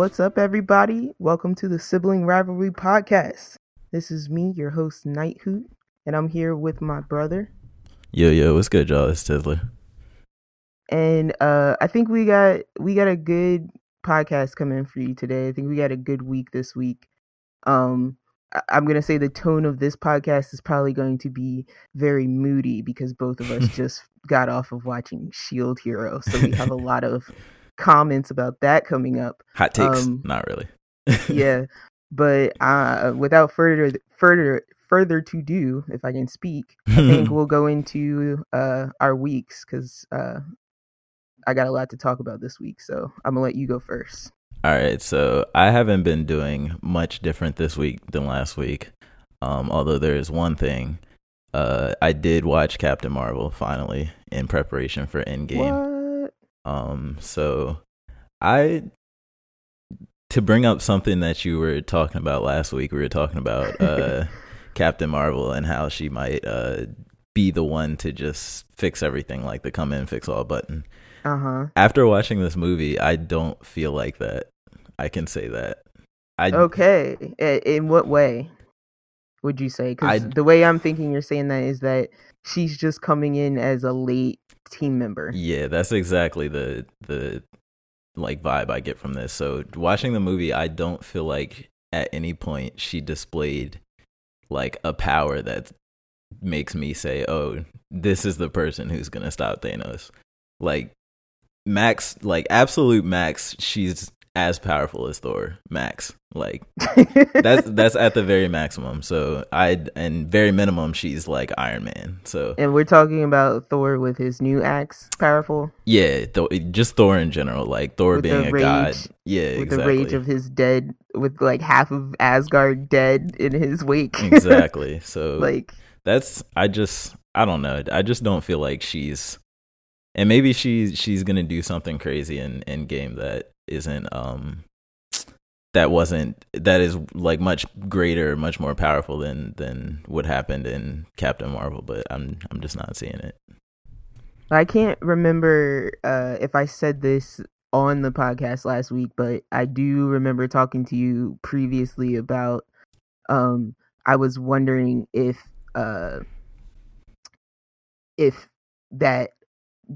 What's up, everybody? Welcome to the Sibling Rivalry Podcast. This is me, your host, Night Hoot, and I'm here with my brother. Yo, yo, what's good, y'all? It's Tizzler. And uh, I think we got we got a good podcast coming for you today. I think we got a good week this week. Um, I- I'm gonna say the tone of this podcast is probably going to be very moody because both of us just got off of watching Shield Hero, so we have a lot of comments about that coming up. Hot takes? Um, Not really. yeah but uh without further further further to do if i can speak i think we'll go into uh our weeks because uh i got a lot to talk about this week so i'm gonna let you go first All right, so I haven't been doing much different this week than last week. Um, although there is one thing. Uh, I did watch Captain Marvel finally in preparation for Endgame. what Um, so I to bring up something that you were talking about last week, we were talking about uh Captain Marvel and how she might uh be the one to just fix everything like the come in fix all button. uh-huh After watching this movie, I don't feel like that. I can say that. I okay in what way would you say because the way i'm thinking you're saying that is that she's just coming in as a late team member Yeah, that's exactly the the like vibe I get from this. So watching the movie, I don't feel like at any point she displayed like a power that makes me say, "Oh, this is the person who's going to stop Thanos." Like Max, like absolute Max, she's as powerful as Thor, Max. Like that's that's at the very maximum. So I and very minimum, she's like Iron Man. So and we're talking about thor with his new axe powerful Yeah, th- just Thor in general, like Thor With being a god. rage- Yeah, with exactly. the rage of his dead with like half of Asgard dead in his wake. exactly. So like that's I just I don't know. I just don't feel like she's and maybe she's she's gonna do something crazy in in game that isn't um that wasn't that is like much greater, much more powerful than than what happened in Captain Marvel. But I'm I'm just not seeing it. I can't remember uh if I said this on the podcast last week, but I do remember talking to you previously about um I was wondering if uh if that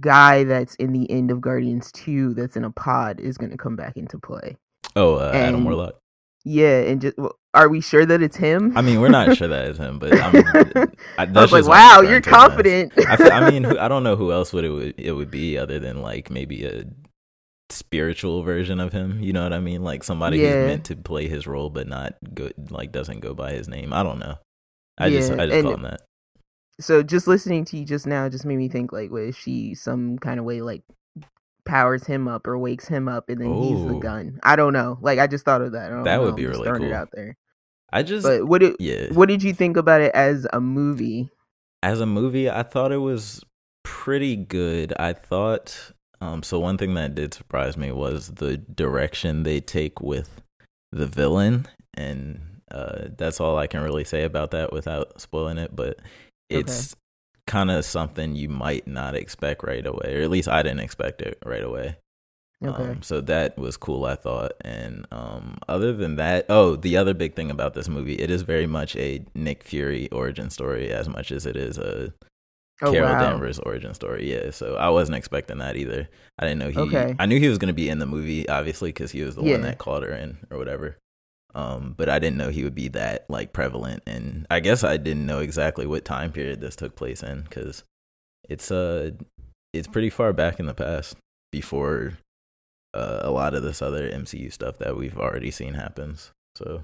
guy that's in the end of Guardians 2 that's in a pod is going to come back into play. Oh, uh, Adam Warlock. Yeah, and just well, are we sure that it's him? I mean, we're not sure that it's him, but I'm, I, I was like, just what I'm wow, you're to him as. confident. I, fe- I mean, who, I don't know who else would it would it would be other than like maybe a spiritual version of him. You know what I mean? Like somebody Yeah. who's meant to play his role but not go like doesn't go by his name. I don't know. I just I just and- call him that. So just listening to you just now just made me think like, was she some kind of way like powers him up or wakes him up and then he's the gun? I don't know. Like I just thought of that. That would be really cool. out there. I just But what did yeah. what did you think about it as a movie? as a movie, I thought it was pretty good. I thought um so one thing that did surprise me was the direction they take with the villain and uh that's all I can really say about that without spoiling it, but it's kind of something you might not expect right away, or at least I didn't expect it right away. Okay. Um, so that was cool, I thought. And um, other than that, oh, the other big thing about this movie, it is very much a Nick Fury origin story as much as it is a oh Carol wow. Danvers origin story. Yeah, so I wasn't expecting that either. I didn't know he. Okay. I knew he was going to be in the movie, obviously, because he was the Yeah. one that called her in or whatever. Um, but I didn't know he would be that like prevalent, and I guess I didn't know exactly what time period this took place in because it's uh it's pretty far back in the past before uh, a lot of this other MCU stuff that we've already seen happens. So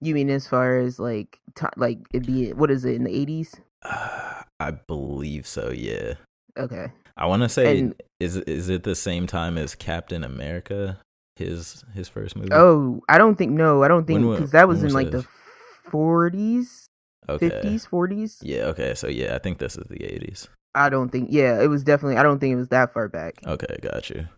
You mean as far as like t- like it be what is it in the eighties? uh, I believe so. Yeah. Okay. I want to say And- is is it the same time as Captain America? His his first movie. Oh, I don't think no, I don't think because that was in like the forties, okay. fifties, forties. Yeah. Okay. So yeah, I think this is the eighties. I don't think. Yeah, it was definitely. I don't think it was that far back. Okay, got you.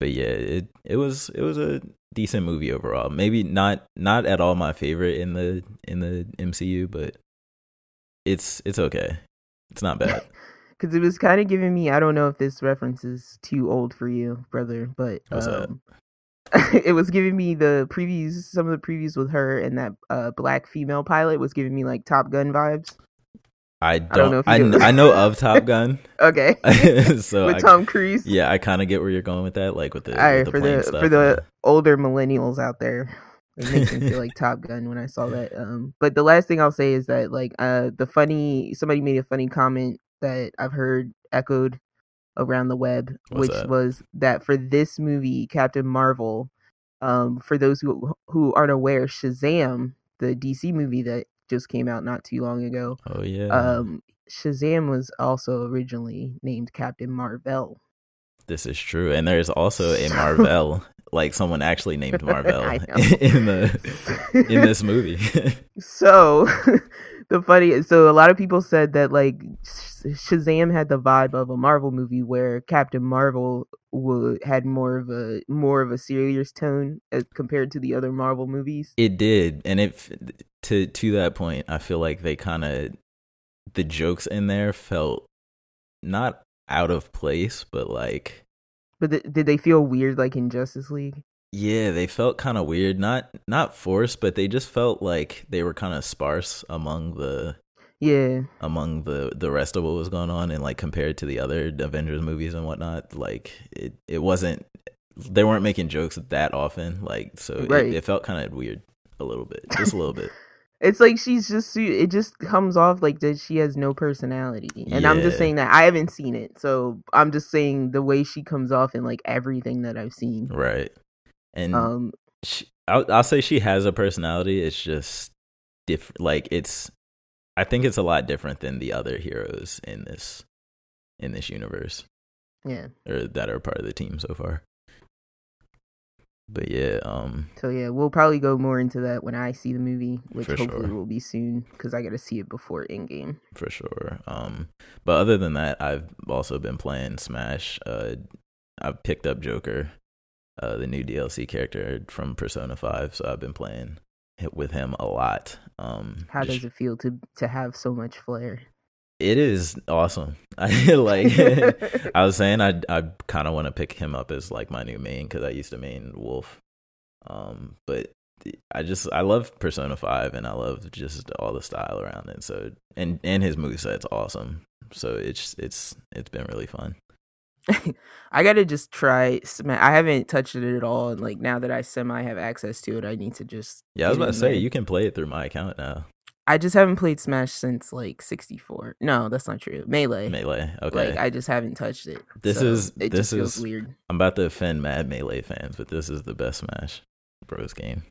But yeah, it it was it was a decent movie overall. Maybe not not at all my favorite in the in the MCU, but it's it's okay. It's not bad. Because it was kind of giving me. I don't know if this reference is too old for you, brother, but What's um, it was giving me the previews. Some of the previews with her and that uh, black female pilot was giving me like Top Gun vibes. I don't. I, don't know if I, you. I know of Top Gun, Okay, so with I, Tom Cruise. yeah, I kind of get where you're going with that, like with the, right, with the for the stuff. for the older millennials out there, it makes me feel like Top Gun when I saw that. Um, but the last thing I'll say is that like uh the funny somebody made a funny comment that I've heard echoed around the web, What's which that? was that for this movie, Captain Marvel, um, for those who who aren't aware, Shazam, the DC movie that just came out not too long ago, oh yeah, um, Shazam was also originally named Captain Marvel. this is true. And there's also a Marvel, like someone actually named Marvel in the in this movie. So the funny, so a lot of people said that like Sh- Shazam had the vibe of a Marvel movie, where Captain Marvel would had more of a more of a serious tone as compared to the other Marvel movies. It did, and it to to that point, I feel like they kind of the jokes in there felt not out of place, but like But th- did they feel weird like in Justice League? Yeah, they felt kind of weird. Not not forced, but they just felt like they were kind of sparse among the Yeah, among the the rest of what was going on, and like compared to the other Avengers movies and whatnot, like it it wasn't. They weren't making jokes that often, like so. Right. It, it felt kind of weird a little bit, just a little bit. it's like she's just it just comes off like that she has no personality, and I'm just saying that I haven't seen it, so I'm just saying the way she comes off in like everything that I've seen. Right. And Um, she, I'll, I'll say she has a personality. It's just different. Like it's, I think it's a lot different than the other heroes in this, in this universe, yeah. or that are part of the team so far. But yeah, um, So yeah, we'll probably go more into that when I see the movie, which hopefully sure. will be soon because I got to see it before Endgame. for sure. Um, but other than that, I've also been playing Smash. Uh, I've picked up Joker, uh, the new DLC character from Persona Five. So I've been playing it with him a lot. Um, How just- does it feel to to have so much flair? It is awesome. I like. I was saying I I kind of want to pick him up as like my new main because I used to main Wolf, um, but I just I love Persona Five and I love just all the style around it. So and and his moveset's awesome. So it's it's it's been really fun. I gotta just try. Sma- I haven't touched it at all, and like now that I semi have access to it, I need to just. Yeah, I was about to say there. you can play it through my account now. I just haven't played Smash since like sixty four. No, that's not true. Melee. Melee. Okay, Like I just haven't touched it. This so is- it this just feels is- weird. I'm about to offend mad Melee fans, but this is the best Smash Bros game,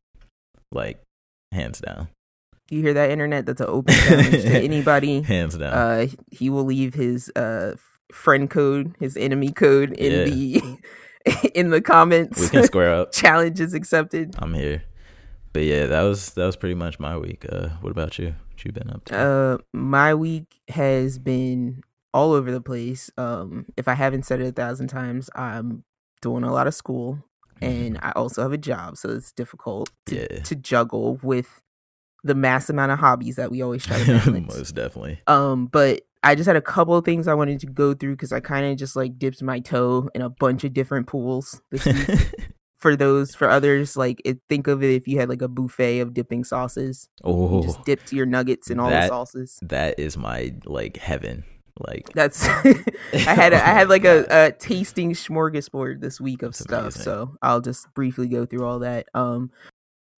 like hands down, You hear that internet? That's an open challenge to anybody. hands down. Uh, he will leave his uh friend code, his enemy code in Yeah. the in the comments. we can square up. Challenge is accepted. I'm here. But yeah, that was that was pretty much my week. Uh, what about you? What you been up to? Uh, my week has been all over the place. Um, if I haven't said it a thousand times, I'm doing a lot of school, and I also have a job, so it's difficult to, Yeah. to juggle with the mass amount of hobbies that we always try to balance. most definitely. Um, but I just had a couple of things I wanted to go through because I kind of just like dipped my toe in a bunch of different pools this week. for those, for others, like it, think of it if you had like a buffet of dipping sauces. You oh, just dipped your nuggets in all the sauces. that is my like heaven. Like That's I had a, I had like a, a tasting smorgasbord this week of That's stuff. amazing. So I'll just briefly go through all that. Um,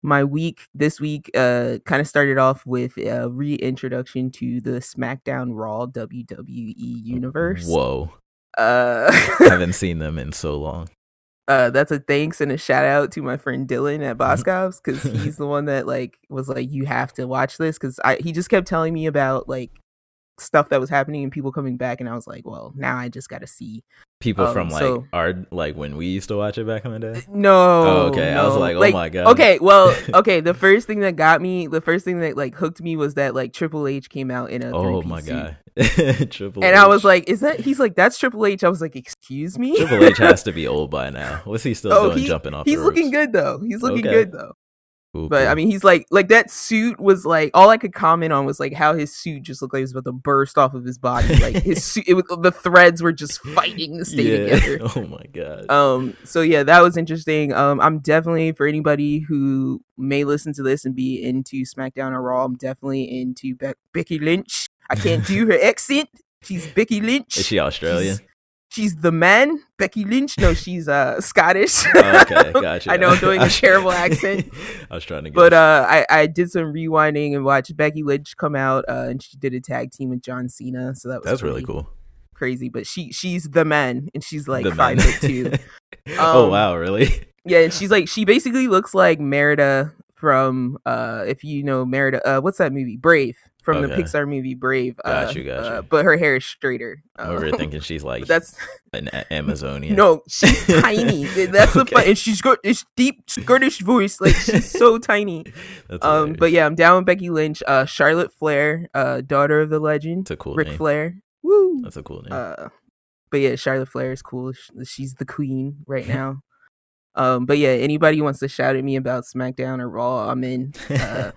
my week this week uh kind of started off with a reintroduction to the SmackDown Raw WWE universe. Whoa, Uh, haven't seen them in so long. uh, that's a thanks and a shout out to my friend Dylan Mm-hmm. at Boscov's because he's the one that like was like, you have to watch this because I he just kept telling me about like stuff that was happening and people coming back and I was like, well, now I just got to see. People Um, from like so- our like when we used to watch it back in the day. No. Oh, okay. I was like, oh my God. Okay, well, okay. The first thing that got me, the first thing that like hooked me was that like Triple H came out in a Oh my god, Triple H and H. I was like, "Is that?" He's like, "That's Triple H. I was like, "Excuse me." Triple H has to be old by now. What's he still Oh, doing? he- jumping off. He's looking good though. He's looking Okay. good though. Cool, But I mean, he's like, like that suit was like all I could comment on was like how his suit just looked like it was about to burst off of his body. Like his suit, it was, the threads were just fighting to stay together. Oh my god. Um, so yeah, that was interesting. Um, I'm definitely for anybody who may listen to this and be into SmackDown or Raw. I'm definitely into Be- Becky Lynch. I can't do her accent. She's Becky Lynch. Is she Australian? She's, she's the man, Becky Lynch. No, she's uh Scottish. Oh, okay, gotcha. I know I'm doing a terrible accent. I was trying to get But uh, I, I did some rewinding and watched Becky Lynch come out, uh, and she did a tag team with John Cena. So that was that's really cool. crazy. But she she's the man, and she's like The five foot two. oh Um, wow, really? Yeah, and she's like she basically looks like Merida from uh if you know Merida uh what's that movie Brave from the Pixar movie Brave. Uh, Got you, uh, but her hair is straighter. I'm over thinking she's like that's an A- Amazonian. no, she's tiny. That's the fun, and she's got this deep Scottish voice. Like she's so tiny. Um, but yeah, I'm down with Becky Lynch. Uh, Charlotte Flair, uh, daughter of the legend, it's a cool Ric name. Flair. Woo. That's a cool name. Uh, but yeah, Charlotte Flair is cool. She's the queen right now. um, but yeah, anybody who wants to shout at me about SmackDown or Raw, I'm in. Uh,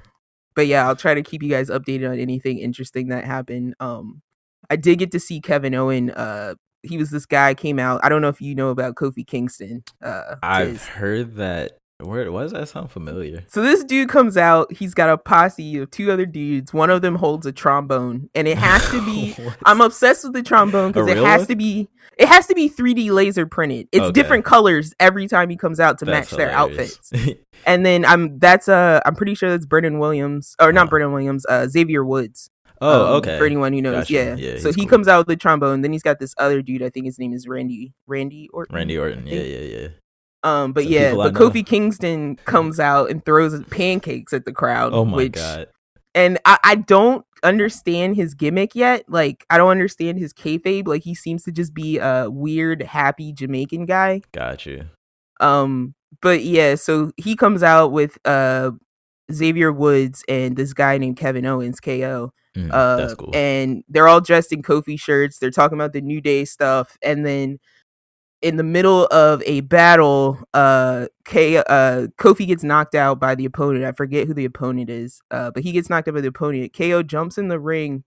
but yeah, I'll try to keep you guys updated on anything interesting that happened. Um, I did get to see Kevin Owen. Uh, he was this guy came out. I don't know if you know about Kofi Kingston. Uh, I've his- heard that. Where why does that sound familiar? So this dude comes out. He's got a posse of two other dudes. One of them holds a trombone, and it has to be. I'm obsessed with the trombone because it has one? to be. It has to be 3D laser printed. It's Okay. different colors every time he comes out to That's match their hilarious. outfits. And then I'm that's uh I'm pretty sure that's Brendan Williams or not Uh-huh. Brendan Williams. Uh, Xavier Woods. oh, um, okay. For anyone who knows, Gotcha. yeah. Yeah, so he cool. comes out with the trombone. Then he's got this other dude. I think his name is Randy. Randy Orton. Randy Orton. Yeah, yeah, yeah. Um, but Some yeah, but. Kofi Kingston comes out and throws pancakes at the crowd. Oh my which, god. And I, I don't understand his gimmick yet. Like I don't understand his kayfabe. Like he seems to just be a weird, happy Jamaican guy. Got you. Um, but yeah, so he comes out with uh Xavier Woods and this guy named Kevin Owens, KO. Mm, Uh, that's cool. And they're all dressed in Kofi shirts. They're talking about the New Day stuff, and then in the middle of a battle, uh, K, uh, Kofi gets knocked out by the opponent. I forget who the opponent is, uh, but he gets knocked out by the opponent. KO jumps in the ring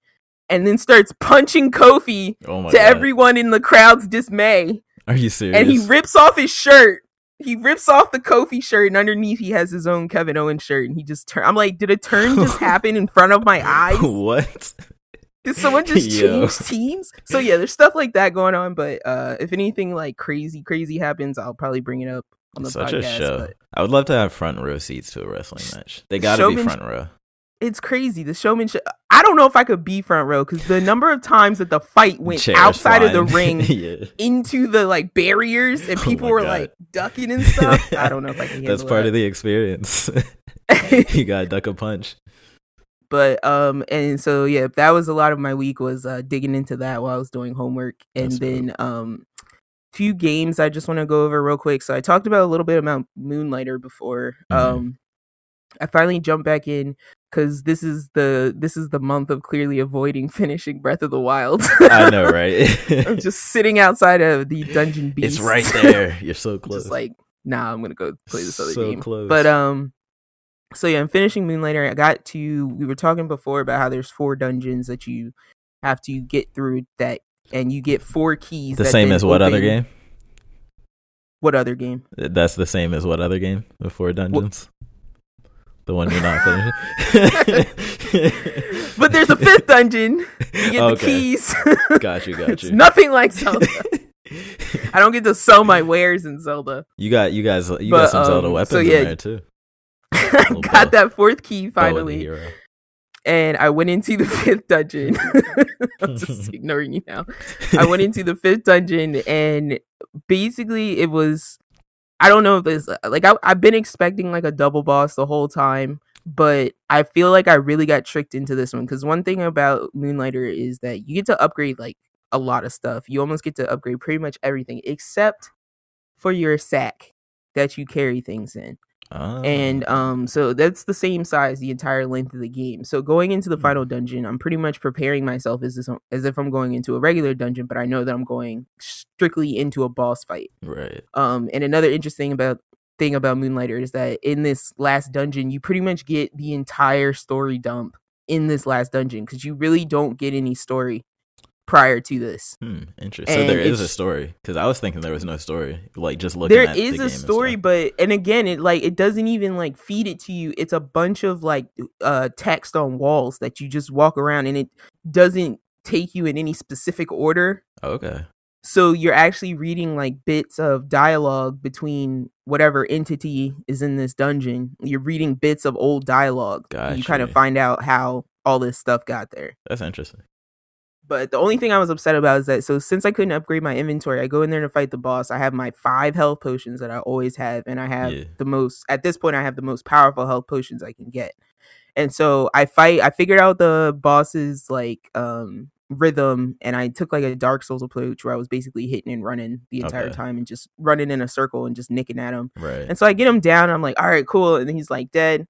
and then starts punching Kofi oh to god. everyone in the crowd's dismay Are you serious? and he rips off his shirt. He rips off the Kofi shirt, and underneath he has his own Kevin Owens shirt. And he just turn. I'm like, did a turn just happen in front of my eyes? what? Did someone just change teams? So yeah, there's stuff like that going on. But uh if anything like crazy, crazy happens, I'll probably bring it up on the Such podcast. a show. But I would love to have front row seats to a wrestling match. They got to be front row. it's crazy. The showmanship. I don't know if I could be front row because the number of times that the fight went Chairs outside of the ring yeah. into the like barriers and Oh people my were God. like ducking and stuff. I don't know if I can That's part that. of the experience. you got to duck a punch. But um and so yeah that was a lot of my week was uh digging into that while i was doing homework and That's then um few games i just want to go over real quick so i talked about a little bit about moonlighter before Mhm. um i finally jumped back in because this is the this is the month of clearly avoiding finishing breath of the wild I know, right? i'm just sitting outside of the dungeon beast it's right there. You're so close. just like nah i'm gonna go play this other so game close. but um so yeah i'm finishing moonlighter i got to we were talking before about how there's four dungeons that you have to get through that and you get four keys the same as what other game? what other game That's the same as what other game? The four dungeons. The one you're not finishing. but there's a fifth dungeon you get the keys Got you. Got it's you. nothing like zelda i don't get to sell my wares in zelda you got you guys. You But, got some Zelda um, weapons so yeah, in there too. i got bow. that fourth key Bow and the finally and I went into the fifth dungeon. I'm just ignoring you now. I went into the fifth dungeon, and basically, it was. I don't know if this uh, like I, I've been expecting like a double boss the whole time, but I feel like I really got tricked into this one because one thing about Moonlighter is that you get to upgrade like a lot of stuff. You almost get to upgrade pretty much everything except for your sack that you carry things in and Ah. um so that's the same size the entire length of the game so going into the Hmm. final dungeon i'm pretty much preparing myself as this, as if i'm going into a regular dungeon but i know that i'm going strictly into a boss fight right. um and another interesting about thing about Moonlighter is that in this last dungeon, you pretty much get the entire story dump in this last dungeon because you really don't get any story prior to this. Hmm, interesting. So there is a story because I was thinking there was no story. Like just looking. There at the is game a and story, but and again, it like it doesn't even like feed it to you. It's a bunch of like uh text on walls that you just walk around, and it doesn't take you in any specific order. okay. So you're actually reading like bits of dialogue between whatever entity is in this dungeon. You're reading bits of old dialogue. and You kind of find out how all this stuff got there. That's interesting. But the only thing I was upset about is that so since I couldn't upgrade my inventory, I go in there to fight the boss. I have my five health potions that I always have, and I have Yeah. the most at this point I have the most powerful health potions I can get. And so I fight I figured out the boss's like um rhythm and I took like a Dark Souls approach where I was basically hitting and running the entire Okay. time and just running in a circle and just nicking at him. Right. And so I get him down. I'm like, all right, cool. And then he's like dead.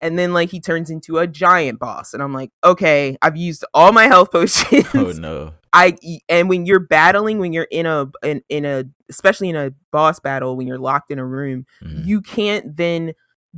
And then like he turns into a giant boss, and I'm like, okay, I've used all my health potions. oh no. i and when you're battling, when you're in a in, in a especially in a boss battle, when you're locked in a room, Mhm. you can't then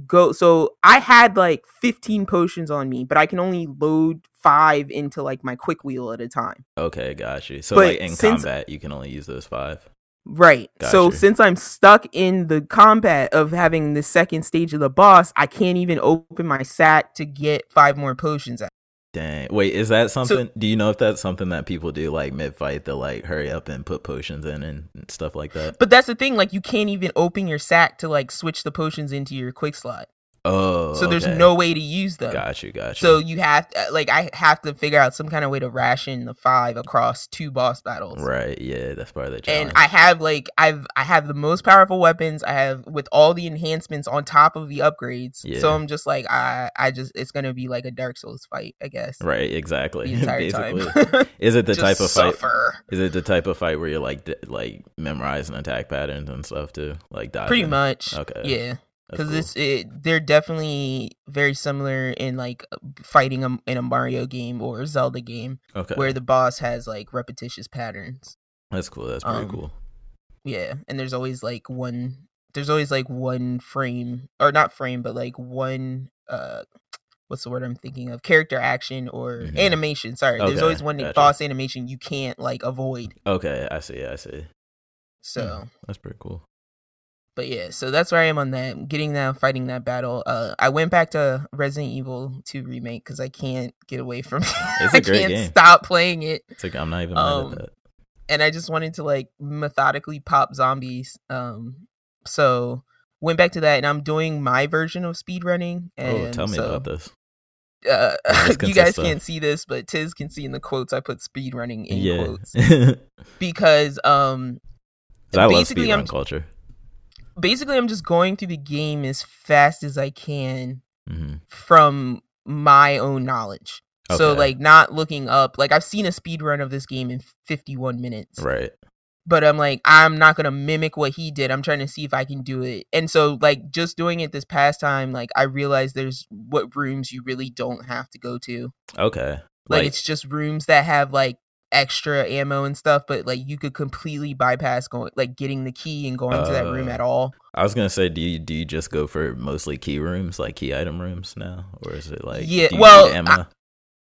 go. So I had like 15 potions on me, but I can only load five into like my quick wheel at a time. Okay, got you. So But like in since- combat, you can only use those five. Right. So since I'm stuck in the combat of having the second stage of the boss, I can't even open my sack to get five more potions out. Dang. Wait, is that something? do you know if that's something that people do like mid fight? They'll like hurry up and put potions in and stuff like that. But that's the thing, like you can't even open your sack to like switch the potions into your quick slot. Oh, So there's okay. no way to use them. Got you, got you. So you have uh, like I have to figure out some kind of way to ration the five across two boss battles. right, yeah, that's part of the challenge. And I have like I've I have the most powerful weapons. I have with all the enhancements on top of the upgrades. Yeah. So I'm just like I I just it's gonna be like a Dark Souls fight, I guess. right, exactly. Basically, time. is it the type of fight? suffer. Is it the type of fight where you're like like memorizing attack patterns and stuff too, like dodging? Pretty much. Okay. Yeah. Because cool. it's it, they're definitely very similar in like fighting a, in a Mario game or a Zelda game okay. where the boss has like repetitious patterns. That's cool. That's pretty um, cool. Yeah, and there's always like one. There's always like one frame or not frame, but like one. uh What's the word I'm thinking of? Character action or Mhm. animation. Sorry, there's always one gotcha. boss animation you can't like avoid. Okay, I see. I see. So. That's pretty cool. But yeah, so that's where I am on that. Getting that, fighting that battle. Uh, I went back to Resident Evil 2 remake because I can't get away from it. It's a I great I can't game. stop playing it, It's like I'm not even mad Um, at that. and I just wanted to like methodically pop zombies. Um, so went back to that, and I'm doing my version of speedrunning. Oh, tell me so, about this. Uh, you guys can't see this, but Tiz can see in the quotes. I put speedrunning in yeah, quotes because um I love speedrun culture. Basically I'm just going through the game as fast as I can hmm from my own knowledge. So like not looking up like I've seen a speed run of this game in 51 minutes. Right. But I'm like I'm not going to mimic what he did. I'm trying to see if I can do it. And so like just doing it this past time like I realized there's what rooms you really don't have to go to. Okay. Like, it's just rooms that have like extra ammo and stuff but like you could completely bypass going like getting the key and going to that room Uh, at all. I was gonna say, do you do you just go for mostly key rooms, like key item rooms now, or is it like Yeah, well, need ammo?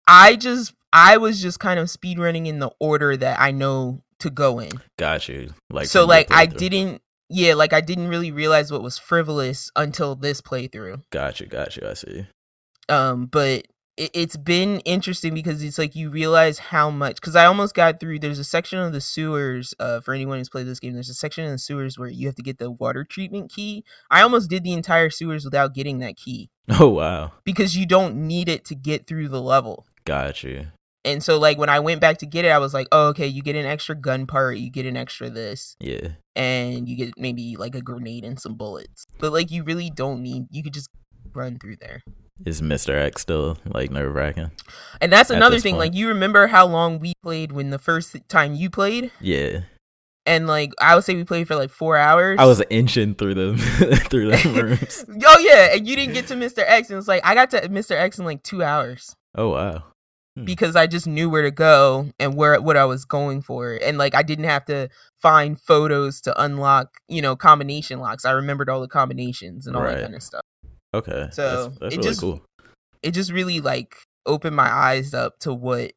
I just I was just kind of speed running in the order that I know to go in. got you. Like so like I didn't yeah, like I didn't really realize what was frivolous until this playthrough. Got you. Got you. I see. Um but it, it's been interesting because it's like you realize how much cuz I almost got through there's a section of the sewers uh for anyone who's played this game there's a section in the sewers where you have to get the water treatment key. I almost did the entire sewers without getting that key Oh wow. because you don't need it to get through the level. Got you. And so like when I went back to get it, I was like, oh, okay, you get an extra gun part, you get an extra this, Yeah. and you get maybe like a grenade and some bullets. But like you really don't need you could just run through there. Is Mister X still like nerve wracking? And that's another thing, point. like you remember how long we played when the first time you played? Yeah. And like I would say we played for like four hours. I was inching through them through the rooms. Oh yeah, and you didn't get to Mr. X and it's like I got to Mr. X in like two hours. Oh wow. Hmm. because I just knew where to go and where what I was going for, and like I didn't have to find photos to unlock, you know, combination locks. I remembered all the combinations and all Right. that kind of stuff. Okay. So, that's, that's it really just- cool. It just really like opened my eyes up to what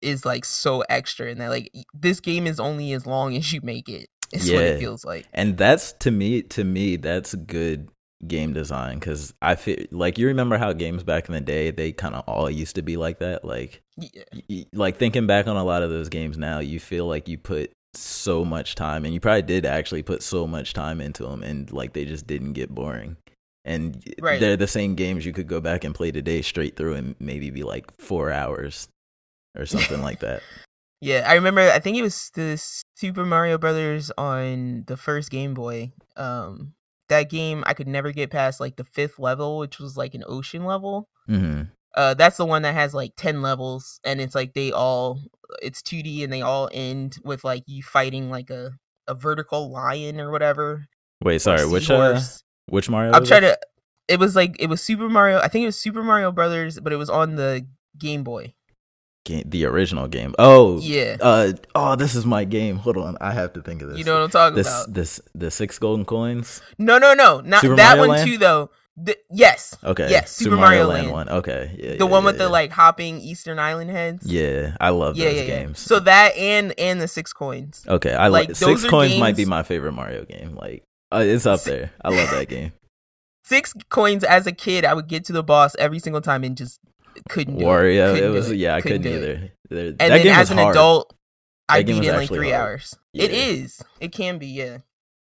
is like so extra, and that like this game is only as long as you make it. it. Is what Yeah. it feels like. And that's to me to me that's good game design cuz I feel like you remember how games back in the day they kind of all used to be like that like Yeah. y- like thinking back on a lot of those games now you feel like you put so much time and you probably did actually put so much time into them and like they just didn't get boring and Right. they're the same games you could go back and play today straight through and maybe be like 4 hours or something like that Yeah, I remember. I think it was the Super Mario Brothers on the first Game Boy. Um, that game I could never get past like the fifth level, which was like an ocean level. mhm Uh, that's the one that has like ten levels, and it's like they all it's 2D and they all end with like you fighting like a a vertical lion or whatever. wait sorry which uh. Which Mario I'm trying it? to. It was like it was Super Mario. I think it was Super Mario Brothers, but it was on the Game Boy. game, the original game oh Yeah, Uh oh, this is my game. Hold on, I have to think of this. you know what I'm talking this about. this the six golden coins. No, no, no, not Super that Mario one Land? too. Though, the, yes, Okay, Yes, Super Mario Land. one. Okay, yeah, the yeah, one yeah, with the like hopping Easter Island heads. Yeah, I love yeah, those yeah, yeah. games. So that and and the six coins. okay, I like, like six coins. Might be my favorite Mario game. Like uh, it's up there. I love that game. Six coins as a kid, I would get to the boss every single time and just couldn't do it. it Couldn't do was yeah, I couldn't, it. either. There- And then as an hard, adult, I That game beat it in like three hard. hours. It Yeah. is. It can be. Yeah.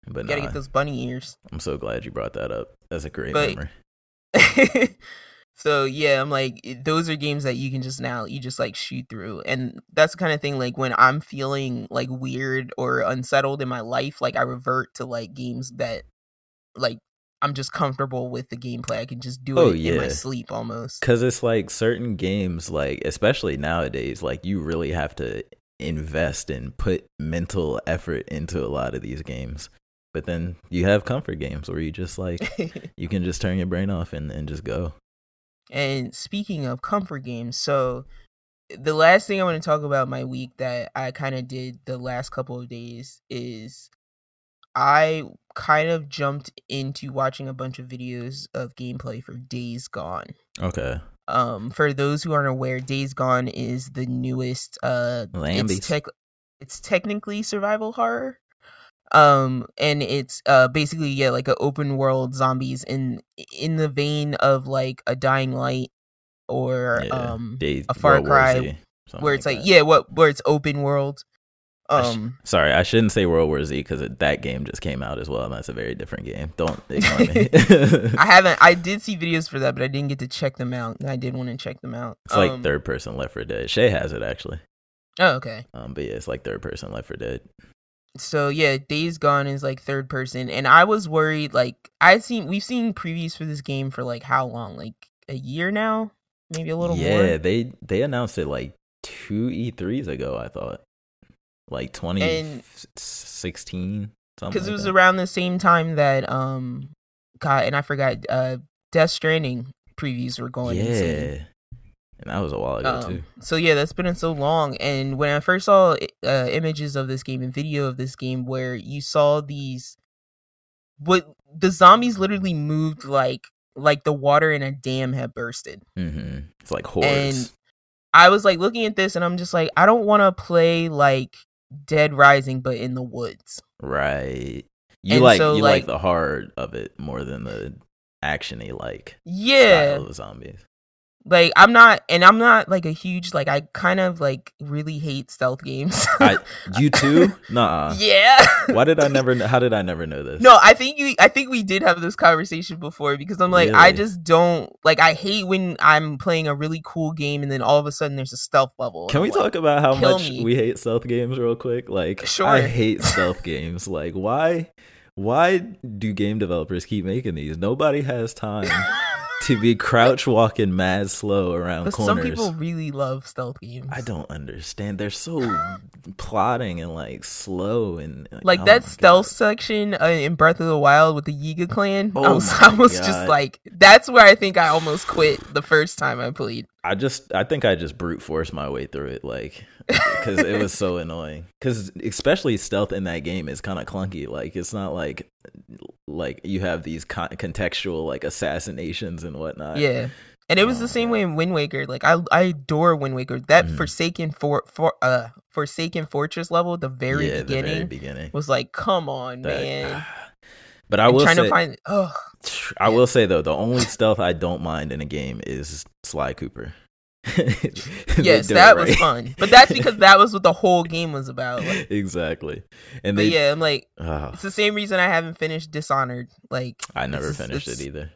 but You gotta nah, get those bunny ears. I'm so glad you brought that up. That's a great But- memory. so yeah, I'm like it- those are games that you can just now you just like shoot through, and that's the kind of thing like when I'm feeling like weird or unsettled in my life, like I revert to like games that like I'm just comfortable with the gameplay. I can just do Oh, it in my yeah. sleep almost. Cause it's like certain games, like especially nowadays, like you really have to invest and put mental effort into a lot of these games. But then you have comfort games where you just like you can just turn your brain off and, and just go. And speaking of comfort games, so the last thing I want to talk about my week that I kind of did the last couple of days is I kind of jumped into watching a bunch of videos of gameplay for Days Gone. Okay. Um, for those who aren't aware, Days Gone is the newest. Uh, Lambies. it's tech, it's technically survival horror. Um, and it's uh basically yeah like an open world zombies in in the vein of like a Dying Light or Yeah. um Days- a Far World Cry, Z, where it's like that. yeah what where it's open world. I sh- Um, Sorry, I shouldn't say World War Z because that game just came out as well, and that's a very different game. Don't ignore me. I haven't. I did see videos for that, but I didn't get to check them out. and I did want to check them out. it's like Um, third person Left for Dead. Shay has it actually. Oh, okay. Um, but yeah, it's like third person Left for Dead. So yeah days gone is like third person and i was worried like I've seen we've seen previews for this game for like how long like a year now maybe a little more? yeah, more they they announced it like two E3s ago. I thought, like twenty sixteen, something. because like it was that. around the same time that um god and i forgot uh death stranding previews were going yeah, insane. And that was a while ago Um, too. so yeah, that's been so long. And when I first saw uh, images of this game and video of this game, where you saw these, what the zombies literally moved like like the water in a dam had bursted. Mm-hmm. It's like hordes. And I was like looking at this, and I'm just like, I don't want to play like Dead Rising, but in the woods. right. You and like so, you like, like- the hard of it more than the actiony like Yeah, style of zombies. Like I'm not, and I'm not like a huge like I kind of like really hate stealth games. I- You too? Nah. yeah. Why did I never? How did I never know this? No, I think you. I think we did have this conversation before because I'm like, I just don't like. I hate when I'm playing a really cool game and then all of a sudden there's a stealth level. Can we like, talk about how much me. we hate stealth games real quick? Like, sure. I hate stealth games. Like, why? Why do game developers keep making these? Nobody has time to be crouch walking mad slow around But corners. some people really love stealth games. I don't understand. They're so plotting and like slow and like oh that stealth God. section uh, in Breath of the Wild with the Yiga clan. I Oh was, I was just like, that's where I think I almost quit the first time I played. I just I think I just brute forced my way through it, like because it was so annoying. Because especially stealth in that game is kind of clunky. Like it's not like like you have these con- contextual like assassinations and whatnot. Yeah. And it was Oh, the same yeah. way in Wind Waker. Like I, I adore Wind Waker. That Mhm. Forsaken for for uh Forsaken Fortress level the very yeah, beginning the very beginning. was like, come on, That- man. But I will trying say, to find. Oh, I will say though, the only stealth I don't mind in a game is Sly Cooper. Yes, that was fun. But that's because that was what the whole game was about. Like, exactly. And but they, yeah, I'm like, Ah, it's the same reason I haven't finished Dishonored. Like, I never finished it either.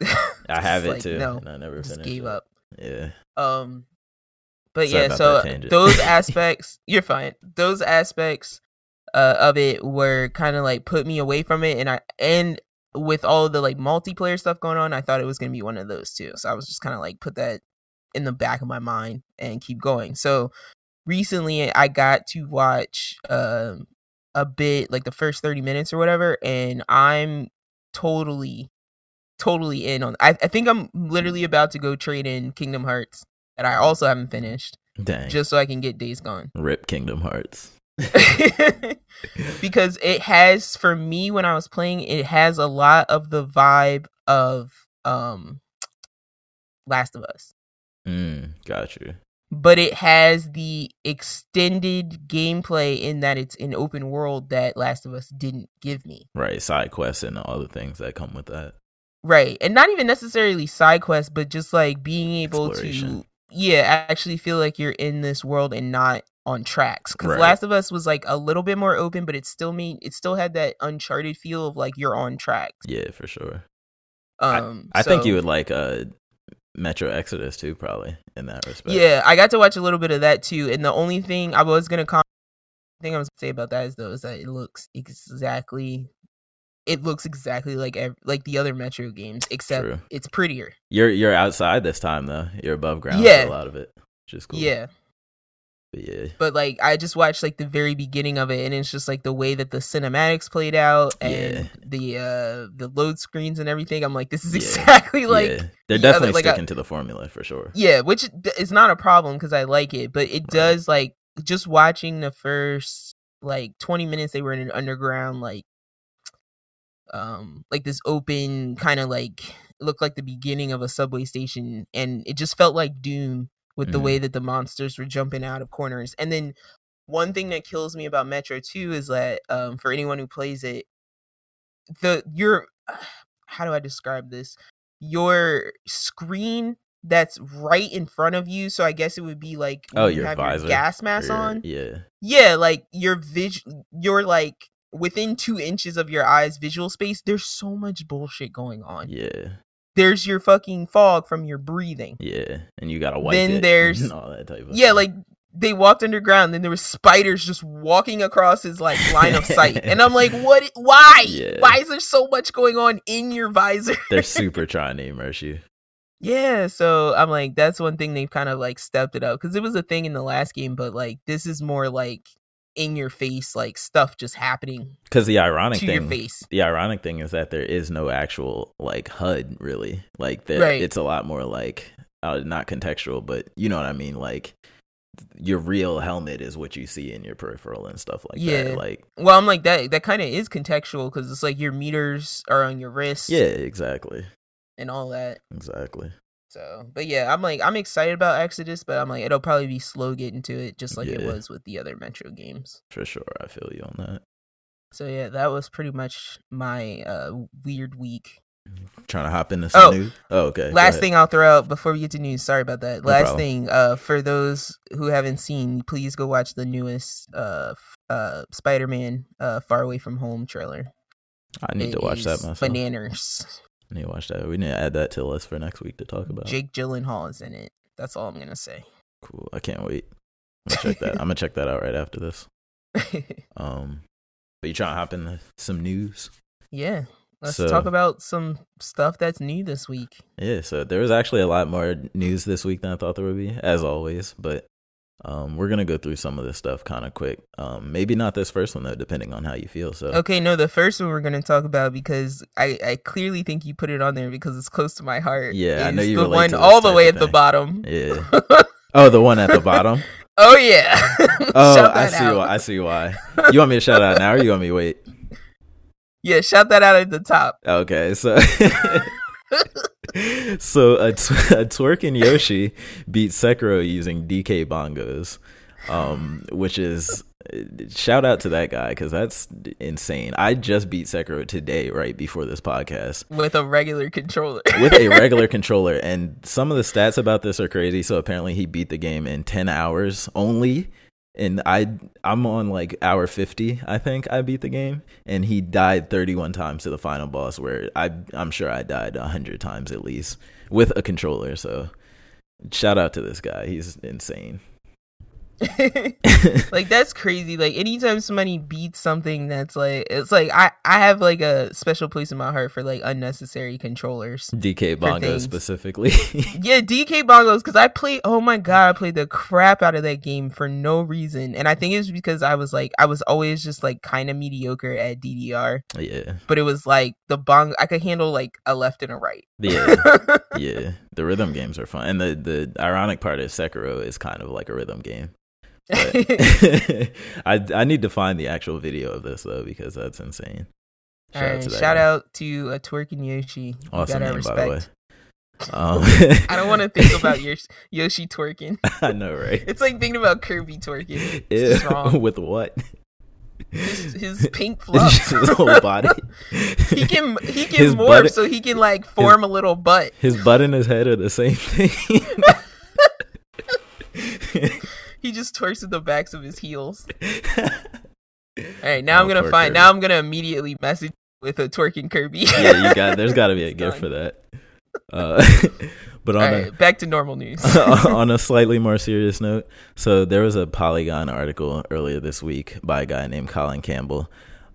I have it like, too, No, I never just finished gave it. up. Yeah. Um, but Sorry yeah, so those aspects, you're fine. Those aspects uh, of it were kind of like put me away from it, and I and with all the like multiplayer stuff going on, I thought it was gonna be one of those too. So I was just kind of like put that in the back of my mind and keep going. So recently, I got to watch um a bit like the first thirty minutes or whatever, and I'm totally totally in on I, I think I'm literally about to go trade in Kingdom Hearts that I also haven't finished Dang. just so I can get Days Gone. Rip Kingdom Hearts. because it has for me when I was playing it has a lot of the vibe of um Last of Us. Mm, got you. But it has the extended gameplay in that it's an open world that Last of Us didn't give me. Right, side quests and all the things that come with that. Right. And not even necessarily side quests, but just like being able to yeah, actually feel like you're in this world and not on tracks. Cuz Right. Last of Us was like a little bit more open, but it still made it still had that uncharted feel of like you're on tracks. Yeah, for sure. Um I think so- you would like uh Metro Exodus too, probably in that respect. Yeah, I got to watch a little bit of that too. And the only thing I was gonna comment thing I was gonna say about that is though is that it looks exactly it looks exactly like like the other Metro games, except True. it's prettier. You're you're outside this time though. You're above ground Yeah. a lot of it, which is cool. Yeah. But yeah, but like I just watched like the very beginning of it, and it's just like the way that the cinematics played out and Yeah. the uh the load screens and everything. I'm like, this is Yeah. exactly like yeah. they're definitely like, uh, sticking to the formula for sure. Yeah, which is not a problem because I like it, but it does like just watching the first like 20 minutes they were in an underground like um like this open kind of like looked like the beginning of a subway station and it just felt like doom with the Mhm. way that the monsters were jumping out of corners and then one thing that kills me about metro 2 is that um for anyone who plays it the your how do i describe this? Your screen that's right in front of you so i guess it would be like Oh, you your your gas mask Or- on. Yeah, yeah like your vis you're like within two inches of your eyes visual space there's so much bullshit going on. Yeah, there's your fucking fog from your breathing yeah. And you gotta wipe Then it there's- all that type of yeah stuff. like they walked underground then there was spiders just walking across his like line of sight and i'm like what why Yeah. why is there so much going on in your visor they're super trying to immerse you. yeah so i'm like that's one thing they've kind of like stepped it up because it was a thing in the last game but like this is more like in your face like stuff just happening Because the ironic to thing, your face the ironic thing is that there is no actual like HUD really. Like there, Right. it's a lot more like uh, not contextual, but you know what I mean. Like your real helmet is what you see in your peripheral and stuff like Yeah. that. Like Well, I'm like that. That kind of is contextual because it's like your meters are on your wrist, yeah, exactly, and all that. exactly. So, but yeah, I'm like I'm excited about Exodus, but I'm like it'll probably be slow getting to it, just like it was with the other Metro games. For sure, I feel you on that. So yeah, that was pretty much my uh weird week. Trying to hop into some Oh, news. Oh, okay. Last thing I'll throw out before we get to news. Sorry about that. No Last problem. thing, uh, for those who haven't seen, please go watch the newest uh uh Spider-Man uh Far Away from Home trailer. I need It to watch that myself. Bananas. I need to watch that. We need to add that to the list for next week to talk about. Jake Gyllenhaal is in it. That's all I'm gonna say. Cool. I can't wait. I'm gonna check that. I'm gonna check that out right after this. Um, but you trying to hop into some news? yeah. Let's So- talk about some stuff that's new this week. Yeah. So there was actually a lot more news this week than I thought there would be, as always. But Um, we're gonna go through some of this stuff kind of quick. Um, maybe not this first one though, depending on how you feel. So Okay, no, the first one we're gonna talk about because I, I clearly think you put it on there because it's close to my heart. Yeah, I know you the relate one to all the way at the bottom. yeah. Oh, the one at the bottom. Oh yeah. Oh, I see out. why. I see why. You want me to shout out now, or you want me to wait? Yeah, shout that out at the top. Okay, so so a, t- a twerking Yoshi beat Sekiro using DK bongos, um, which is shout out to that guy because that's insane. I just beat Sekiro today, right before this podcast, With a regular controller. with a regular controller, and some of the stats about this are crazy. So apparently, he beat the game in ten hours only. And I, I'm on like hour fifty. I think I beat the game, and he died thirty-one times to the final boss. Where I, I'm sure I died hundred times at least with a controller. So, shout out to this guy. He's insane. like that's crazy. Like anytime somebody beats something that's like it's like I I have like a special place in my heart for like unnecessary controllers. DK For Bongo specifically. Yeah, DK bongos because I played. Oh my god, I played the crap out of that game for no reason, and I think it's because I was like I was always just like kind of mediocre at DDR, yeah, but it was like the bong I could handle like a left and a right. yeah, yeah. The rhythm games are fun, and the the ironic part is Sekiro is kind of like a rhythm game. I I need to find the actual video of this though because that's insane. All right, to shout guy. out to a twerking Yoshi. Awesome name by the way. Um, I don't want to think about your Yoshi twerking. I know, right? It's like thinking about Kirby twerking. It's Ew, wrong. with what? His, his pink fluff. his whole body. he can he can His morph butt- so he can like form a little butt. His butt and his head are the same thing. He just twerks at the backs of his heels. All right, now I'm Oh, gonna find. Kirby. Now I'm gonna immediately message with a twerking Kirby. yeah, you got. There's got to be a gift for that. Uh, but All on right, back to normal news. on a slightly more serious note, so there was a Polygon article earlier this week by a guy named Colin Campbell,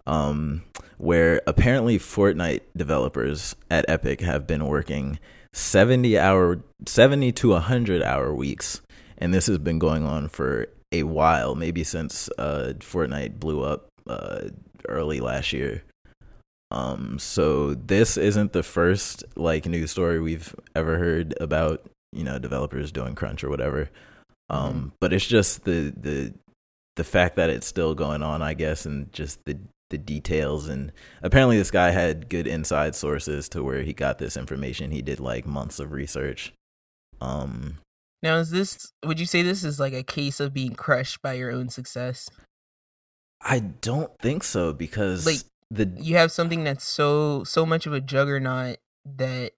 um, where apparently Fortnite developers at Epic have been working 70 hour, 70 to 100 hour weeks, and this has been going on for a while, maybe since uh, Fortnite blew up uh, early last year. Um, so this isn't the first like news story we've ever heard about, you know, developers doing crunch or whatever. Um, Mhm. but it's just the the the fact that it's still going on, I guess, and just the the details and apparently this guy had good inside sources to where he got this information. He did like months of research. Um, now, is this? Would you say this is like a case of being crushed by your own success? I don't think so because Like, the You have something that's so so much of a juggernaut that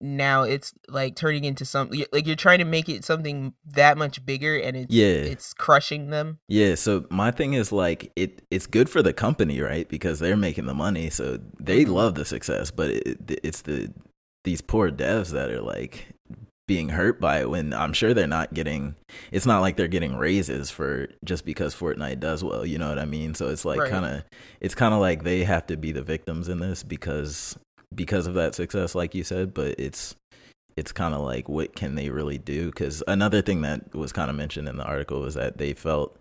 now it's like turning into something like you're trying to make it something that much bigger and it's Yeah. it's crushing them Yeah, so my thing is like it it's good for the company, right? Because they're making the money, so they Mhm. love the success, but it, it's the these poor devs that are like being hurt by it when I'm sure they're not getting it's not like they're getting raises for just because Fortnite does well, you know what I mean? So it's like Right. kind of it's kind of like they have to be the victims in this because because of that success like you said, but it's it's kind of like what can they really do because another thing that was kind of mentioned in the article was that they felt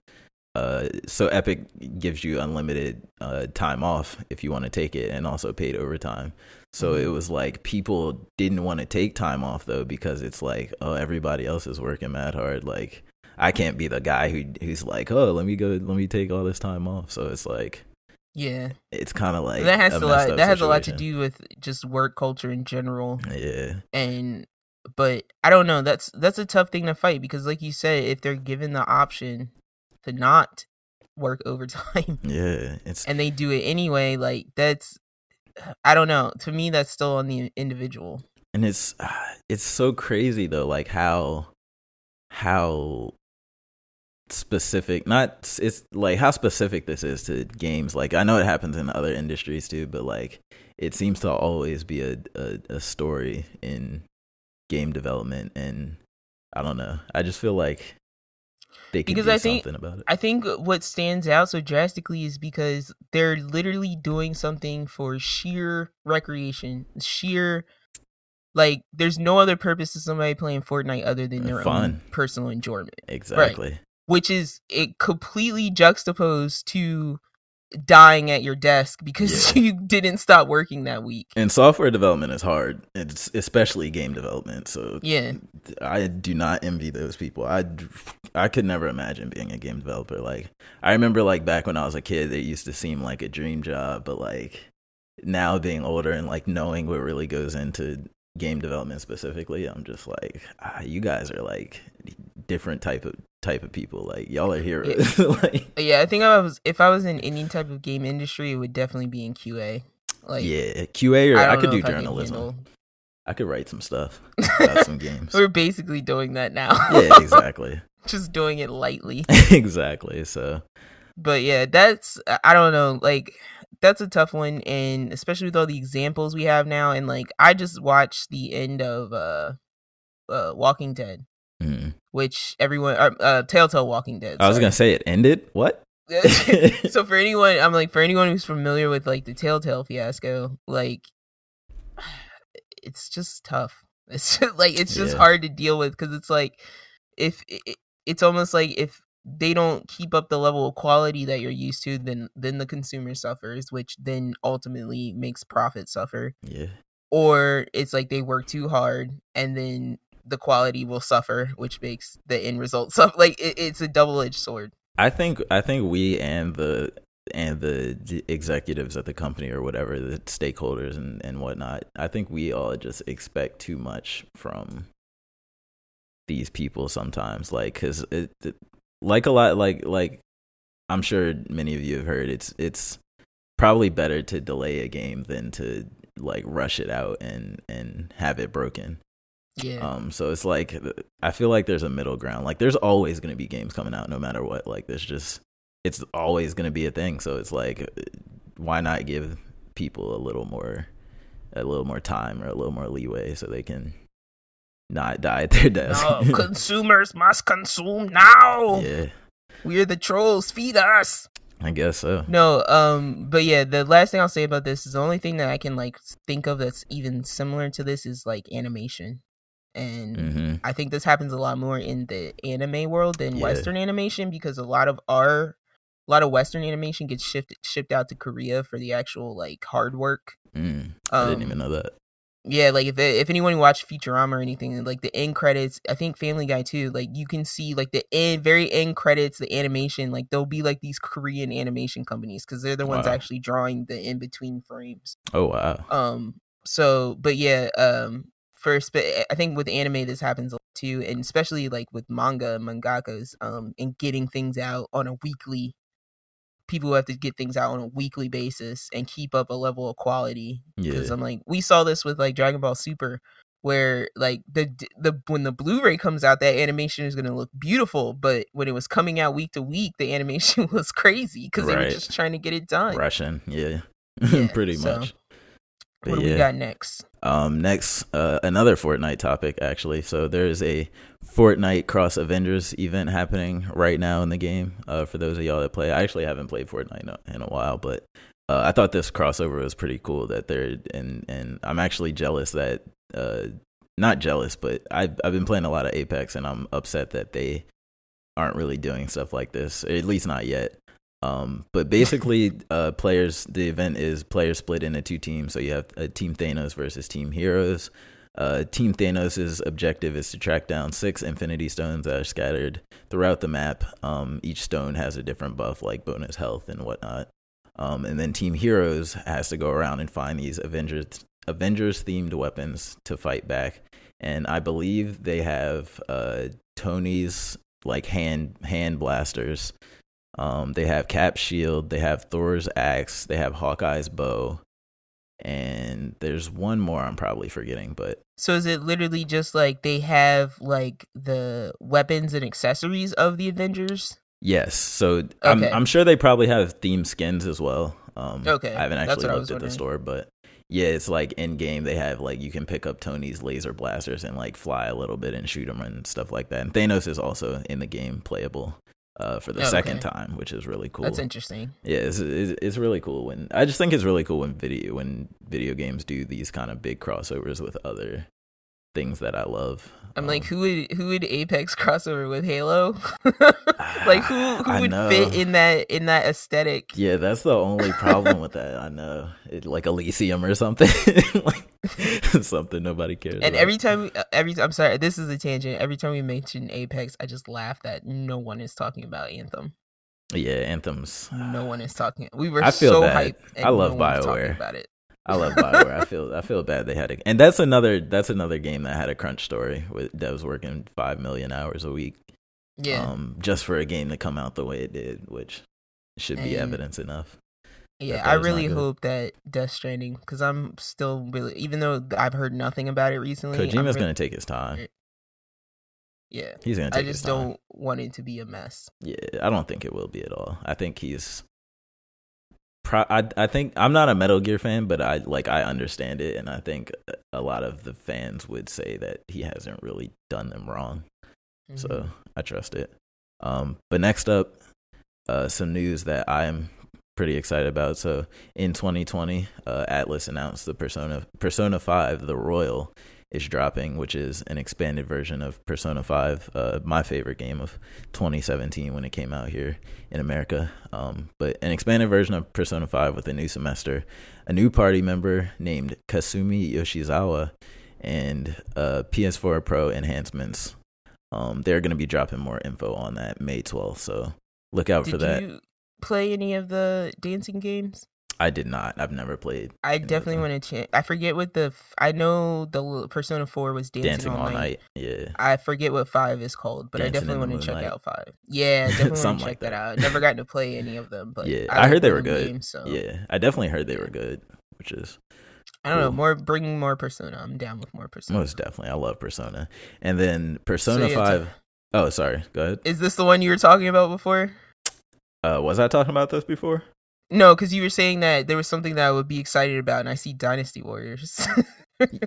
uh, so epic gives you unlimited uh, time off if you want to take it and also paid overtime so it was like people didn't want to take time off though because it's like oh everybody else is working mad hard. Like i can't be the guy who who's like oh let me go let me take all this time off. So it's like yeah. it's kind of like that has a lot that has a lot to do with just work culture in general. Yeah. And but i don't know that's that's a tough thing to fight because like you said if they're given the option to not work overtime yeah it's and they do it anyway like that's i don't know. To me that's still on the individual. And it's ah, it's so crazy though like how how specific not it's like how specific this is to games. Like i know it happens in other industries too but like it seems to always be a a, a story in game development and i don't know. I just feel like they could Because do I think- something about it I think what stands out so drastically is because they're literally doing something for sheer recreation, sheer Like, there's no other purpose to somebody playing Fortnite other than uh, their Fun. own personal enjoyment, Exactly. which is it completely juxtaposed to dying at your desk because Yeah. you didn't stop working that week. And software development is hard. It's especially game development. So Yeah. I do not envy those people. I I could never imagine being a game developer. Like I remember like back when I was a kid, it used to seem like a dream job, but like now being older and like knowing what really goes into game development specifically, I'm just like, ah, you guys are like different type of type of people. Like y'all are heroes. like Yeah, I think I was if I was in any type of game industry, it would definitely be in QA. Like yeah, QA or I, don't could do journalism. handle- I could write some stuff about some games. We're basically doing that now. yeah, exactly. Just doing it lightly. exactly. So But yeah, that's I don't know, like that's a tough one and especially with all the examples we have now and like I just watched the end of uh uh Walking Dead, mm. which everyone uh, uh Telltale Walking Dead. I was sorry. gonna say it ended. What? so for anyone i'm like for anyone who's familiar with like the telltale fiasco like it's just tough it's just, like it's just Yeah. hard to deal with because it's like if it, it's almost like if they don't keep up the level of quality that you're used to then then the consumer suffers which then ultimately makes profit suffer Yeah. or it's like they work too hard and then the quality will suffer which makes the end result suffer like it, it's a double-edged sword I think I think we and the and the executives at the company or whatever, the stakeholders and and whatnot. I think we all just expect too much from these people sometimes. Like, cause it, it like a lot, like like I'm sure many of you have heard. It's it's probably better to delay a game than to like rush it out and and have it broken. Yeah Um, so it's like I feel like there's a middle ground. Like there's always going to be games coming out, no matter what. Like there's just it's always going to be a thing. So it's like, why not give people a little more, a little more time or a little more leeway so they can not die at their desk. No, consumers must consume now. yeah, We're the trolls. Feed us. I guess so. No, um, but yeah, the last thing I'll say about this is the only thing that I can like think of that's even similar to this is like animation, and hmm I think this happens a lot more in the anime world than Yeah. Western animation because a lot of our, a lot of Western animation gets shipped shipped out to Korea for the actual like hard work. Mm, I didn't Um, even know that. Yeah, like if if anyone watched Futurama or anything, like the end credits, I think Family Guy too. Like you can see like the end, very end credits, the animation. Like there'll be like these Korean animation companies because they're the ones Wow. actually drawing the in between frames. Oh wow. Um. So, but yeah. Um. First, but I think with anime this happens a lot too, and especially like with manga and mangakas. Um. And getting things out on a weekly. People who have to get things out on a weekly basis and keep up a level of quality Yeah. because I'm like, we saw this with like Dragon Ball Super, where like the the when the Blu-ray comes out, that animation is gonna look beautiful, but when it was coming out week to week, the animation was crazy because they were just trying to get it done. Russian. Yeah. Yeah, Pretty so, much. What do we yeah. got next? Um, next, uh, another Fortnite topic actually. So there is a Fortnite Cross Avengers event happening right now in the game. Uh, for those of y'all that play, I actually haven't played Fortnite in a, in a while, but uh, I thought this crossover was pretty cool. That they're and and I'm actually jealous that uh, not jealous, but I've I've been playing a lot of Apex, and I'm upset that they aren't really doing stuff like this, at least not yet. Um, but basically, uh, players, the event is players split into two teams. So you have uh, Team Thanos versus Team Heroes. Uh, Team Thanos' objective is to track down six Infinity Stones that are scattered throughout the map. Um, each stone has a different buff, like bonus health and whatnot. Um, and then Team Heroes has to go around and find these Avengers Avengers themed weapons to fight back. And I believe they have uh, Tony's like hand hand blasters. Um, they have Cap shield, they have Thor's axe, they have Hawkeye's bow, and there's one more I'm probably forgetting, but So is it literally just like they have like the weapons and accessories of the Avengers? yes. So I'm I'm sure they probably have theme skins as well. Um, Okay, I haven't actually looked at the store, but yeah, it's like in game they have like you can pick up Tony's laser blasters and like fly a little bit and shoot them and stuff like that. And Thanos is also in the game playable. Uh, for the Oh, second okay. time, which is really cool. That's interesting. Yeah, it's, it's it's really cool when I just think it's really cool when video when video games do these kind of big crossovers with other things that I love. I'm Um, like, who would who would Apex crossover with Halo? like who who I would know. fit in that in that aesthetic? Yeah, that's the only problem with that. I know, it, like Elysium or something, like something nobody cares. And about. every time, uh, every time I'm sorry, this is a tangent. Every time we mention Apex, I just laugh that no one is talking about Anthem. yeah, anthems. No one is talking. We were I feel so bad. hyped. I love no BioWare. about it. I love Bioware. I feel I feel bad they had a, and that's another that's another game that had a crunch story with devs working five million hours a week, Yeah, um, just for a game to come out the way it did, which should be And- evidence enough. Yeah. I really hope that Death Stranding, because I'm still really, even though I've heard nothing about it recently. Kojima's really- gonna take his time. Yeah, He's gonna I take his just don't want it to be a mess. Yeah, I don't think it will be at all. I think he's. Pro- I I think I'm not a Metal Gear fan, but I like I understand it, and I think a lot of the fans would say that he hasn't really done them wrong. so Mhm. I trust it. Um, but next up, uh, some news that I'm pretty excited about. So in 2020, uh, Atlus announced the Persona Persona 5, the Royal, is dropping, which is an expanded version of Persona 5, uh, my favorite game of 2017 when it came out here in America. Um, but an expanded version of Persona 5 with a new semester, a new party member named Kasumi Yoshizawa, and uh, PS4 Pro enhancements. Um, they're going to be dropping more info on that May 12th, so look out Did for that. you play any of the dancing games? I did not. I've never played I definitely want to. Ch- I forget what the. F- I know the Persona Four was dancing, Dancing all, night. night. Yeah. I forget what five is called, but Dancing I definitely want to check out five. Yeah, definitely want to check like that. that. out. Never gotten to play any of them, but yeah. I, I, heard they were good. Games, so Yeah. I definitely heard they were good, which is I don't know. More bringing more Persona. I'm down with more Persona. most definitely. I love Persona. And then Persona yeah, 5. t- oh, sorry. Go ahead. Is this the one you were talking about before? Uh, was I talking about this before? No, because you were saying that there was something that I would be excited about, and I see Dynasty Warriors.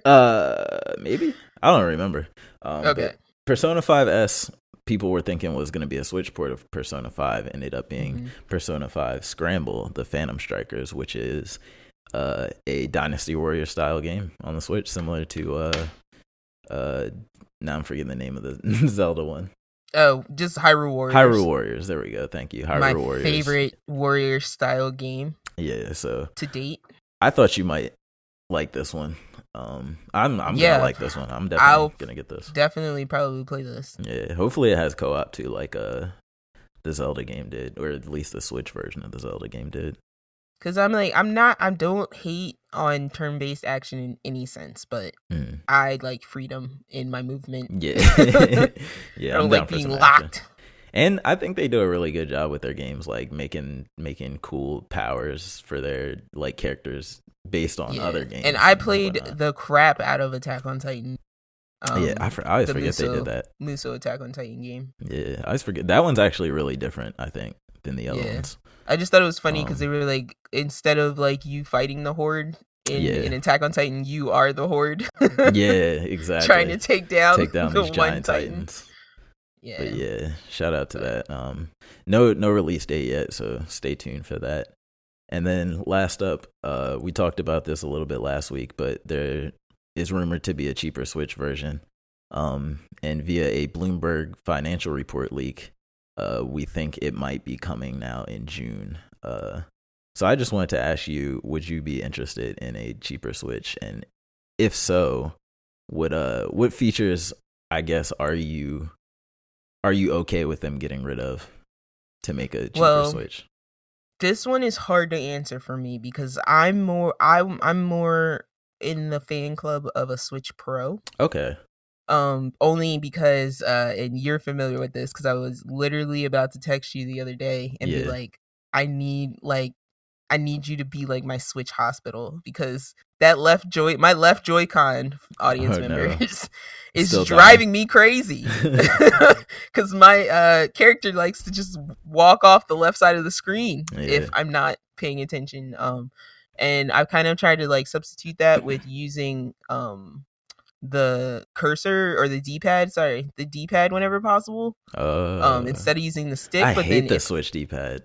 Uh, maybe. I don't remember. Um, okay. Persona 5S, people were thinking was going to be a Switch port of Persona 5, ended up being Mhm. Persona 5 Scramble, the Phantom Strikers, which is uh, a Dynasty Warrior style game on the Switch, similar to uh, uh, now I'm forgetting the name of the Zelda one. Oh, just Hyrule Warriors. Hyrule Warriors. There we go. Thank you. Hyrule My Warriors. favorite warrior style game Yeah. So to date. I thought you might like this one. Um, I'm I'm Yeah. gonna like this one. I'm definitely I'll- gonna get this. Definitely, probably play this. Yeah. Hopefully it has co-op too, like uh the Zelda game did, or at least the Switch version of the Zelda game did. Cause I'm like, I'm not, I don't hate on turn-based action in any sense, but Mm. I like freedom in my movement. Yeah. yeah. I I'm don't like being some action. locked. And I think they do a really good job with their games, like making making cool powers for their like characters based on Yeah. other games. And I played the crap out of Attack on Titan. Um, yeah, I, for, I always forget they did that. Musou Attack on Titan game. Yeah, I always forget that one's actually really different. I think than the other Yeah. ones. I just thought it was funny because Um, they were like, instead of like you fighting the horde in, Yeah. in Attack on Titan, you are the horde. Yeah, exactly. Trying to take down, take down the these giant Titan. titans. Yeah. But yeah, shout out to that. Um, no no release date yet, so stay tuned for that. And then last up, uh, we talked about this a little bit last week, but there is rumored to be a cheaper Switch version. Um, and via a Bloomberg financial report leak, uh, we think it might be coming now in June. Uh, so I just wanted to ask you, would you be interested in a cheaper Switch? And if so, what uh what features I guess are you are you okay with them getting rid of to make a cheaper Well, Switch? this one is hard to answer for me because I'm more I'm I'm more in the fan club of a Switch Pro. Okay. Um only because uh and you're familiar with this cuz I was literally about to text you the other day and be like I need like I need you to be like my Switch hospital because that left joy my left Joy-Con audience Oh, no. members is Still driving me crazy. Cuz my uh character likes to just walk off the left side of the screen Yeah. if I'm not paying attention um and I've kind of tried to like substitute that with using um the cursor or the D-pad, sorry, the D-pad whenever possible. Uh, Um instead of using the stick, I but hate then the Switch D-pad.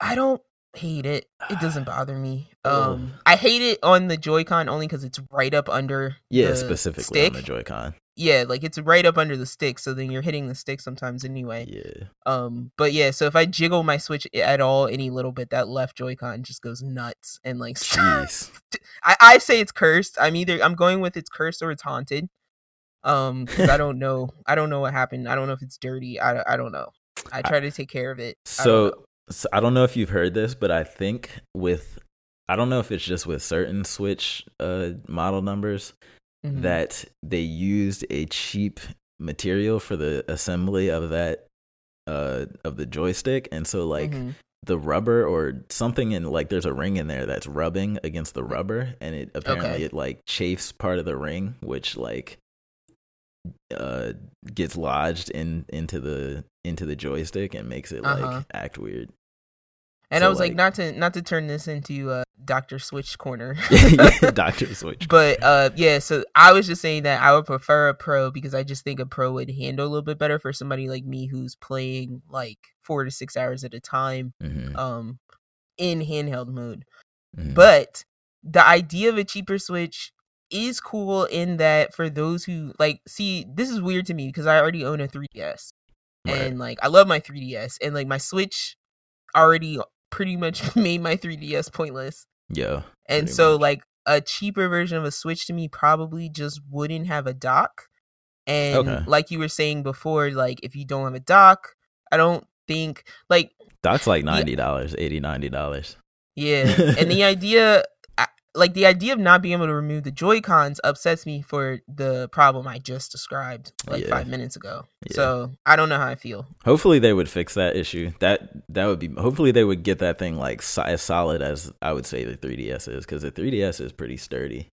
I don't hate it. It doesn't bother me. Um, I hate it on the Joy-Con only because it's right up under. Yeah, the specifically stick. on the Joy-Con. Yeah, like it's right up under the stick, so then you're hitting the stick sometimes anyway. Yeah. Um, but yeah, so if I jiggle my Switch at all, any little bit, that left Joy-Con just goes nuts and like. Jeez. I, I say it's cursed. I'm either I'm going with it's cursed or it's haunted. Um, I don't know. I don't know what happened. I don't know if it's dirty. I, I don't know. I try to take care of it. I don't. So, so I don't know if you've heard this, but I think with I don't know if it's just with certain Switch uh model numbers Mhm. that they used a cheap material for the assembly of that uh of the joystick and so like Mhm. the rubber or something in like there's a ring in there that's rubbing against the rubber and it apparently Okay. it like chafes part of the ring which like uh gets lodged in into the into the joystick and makes it like Uh-huh. act weird and so, I was like, like- not to not to turn this into a Doctor Switch corner. Doctor Switch. but uh yeah, so I was just saying that I would prefer a pro because I just think a pro would handle a little bit better for somebody like me who's playing like four to six hours at a time Mhm, um in handheld mode. mhm. But the idea of a cheaper Switch is cool in that for those who like see this is weird to me because I already own a 3DS Right. and like I love my 3DS and like my Switch already pretty much made my 3DS pointless. Yeah. And so much. like a cheaper version of a Switch to me probably just wouldn't have a dock. And Okay. like you were saying before, like if you don't have a dock, I don't think like That's like ninety dollars, eighty, ninety dollars. yeah. and the idea like the idea of not being able to remove the Joy Cons upsets me for the problem I just described like Yeah. five minutes ago. Yeah. So I don't know how I feel. Hopefully they would fix that issue. That that would be. Hopefully they would get that thing like as solid as I would say the 3ds is, because the 3ds is pretty sturdy.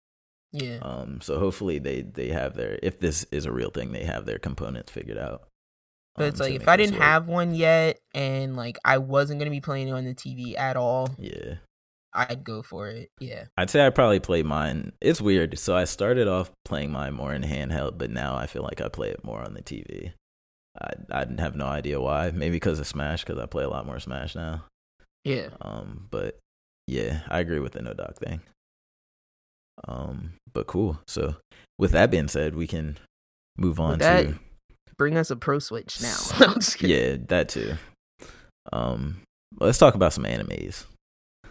Yeah. Um, so hopefully they they have their if this is a real thing, they have their components figured out. But um, it's to like if I didn't work. have one yet and like I wasn't gonna be playing it on the TV at all, yeah, I'd go for it. Yeah. I'd say I probably play mine. It's weird. So I started off playing mine more in handheld, but now I feel like I play it more on the TV. I I have no idea why. Maybe because of Smash, because I play a lot more Smash now. Yeah. Um, but yeah, I agree with the no dock thing. Um, but cool. So with that being said, we can move on that- to Bring us a pro switch now. Yeah, that too. Um, let's talk about some animes.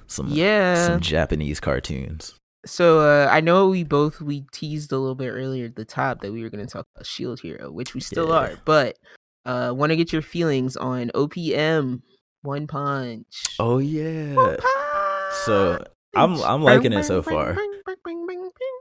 Some Yeah. some Japanese cartoons. So uh, I know we both we teased a little bit earlier at the top that we were going to talk about Shield Hero, which we still Yeah. are. But uh, want to get your feelings on OPM One Punch. Oh yeah. One So I'm I'm liking it so Bing, bing, far.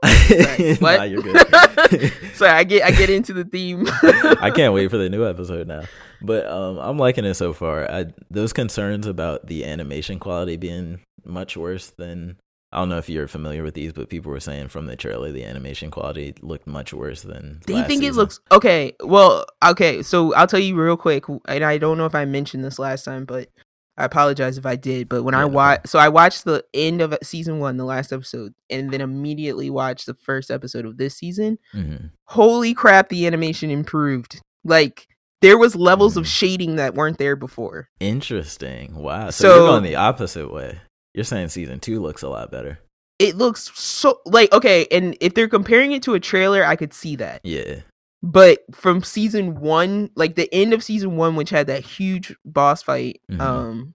Sorry, nah, you're good. Sorry, I get I get into the theme. I can't wait for the new episode now. But um, I'm liking it so far. I, those concerns about the animation quality being much worse than I don't know if you're familiar with these, but people were saying from the trailer the animation quality looked much worse than. Do you last think it looks okay? Well, okay. So I'll tell you real quick, and I don't know if I mentioned this last time, but I apologize if I did. But when Yeah, I no watched, so I watched the end of season one, the last episode, and then immediately watched the first episode of this season. Mhm. Holy crap! The animation improved. Like there was levels of Mm. shading that weren't there before. Interesting. Wow. So, So- you're going the opposite way. You're saying season two looks a lot better. It looks so like okay, and if they're comparing it to a trailer, I could see that. Yeah. But from season one like the end of season one which had that huge boss fight Mhm. um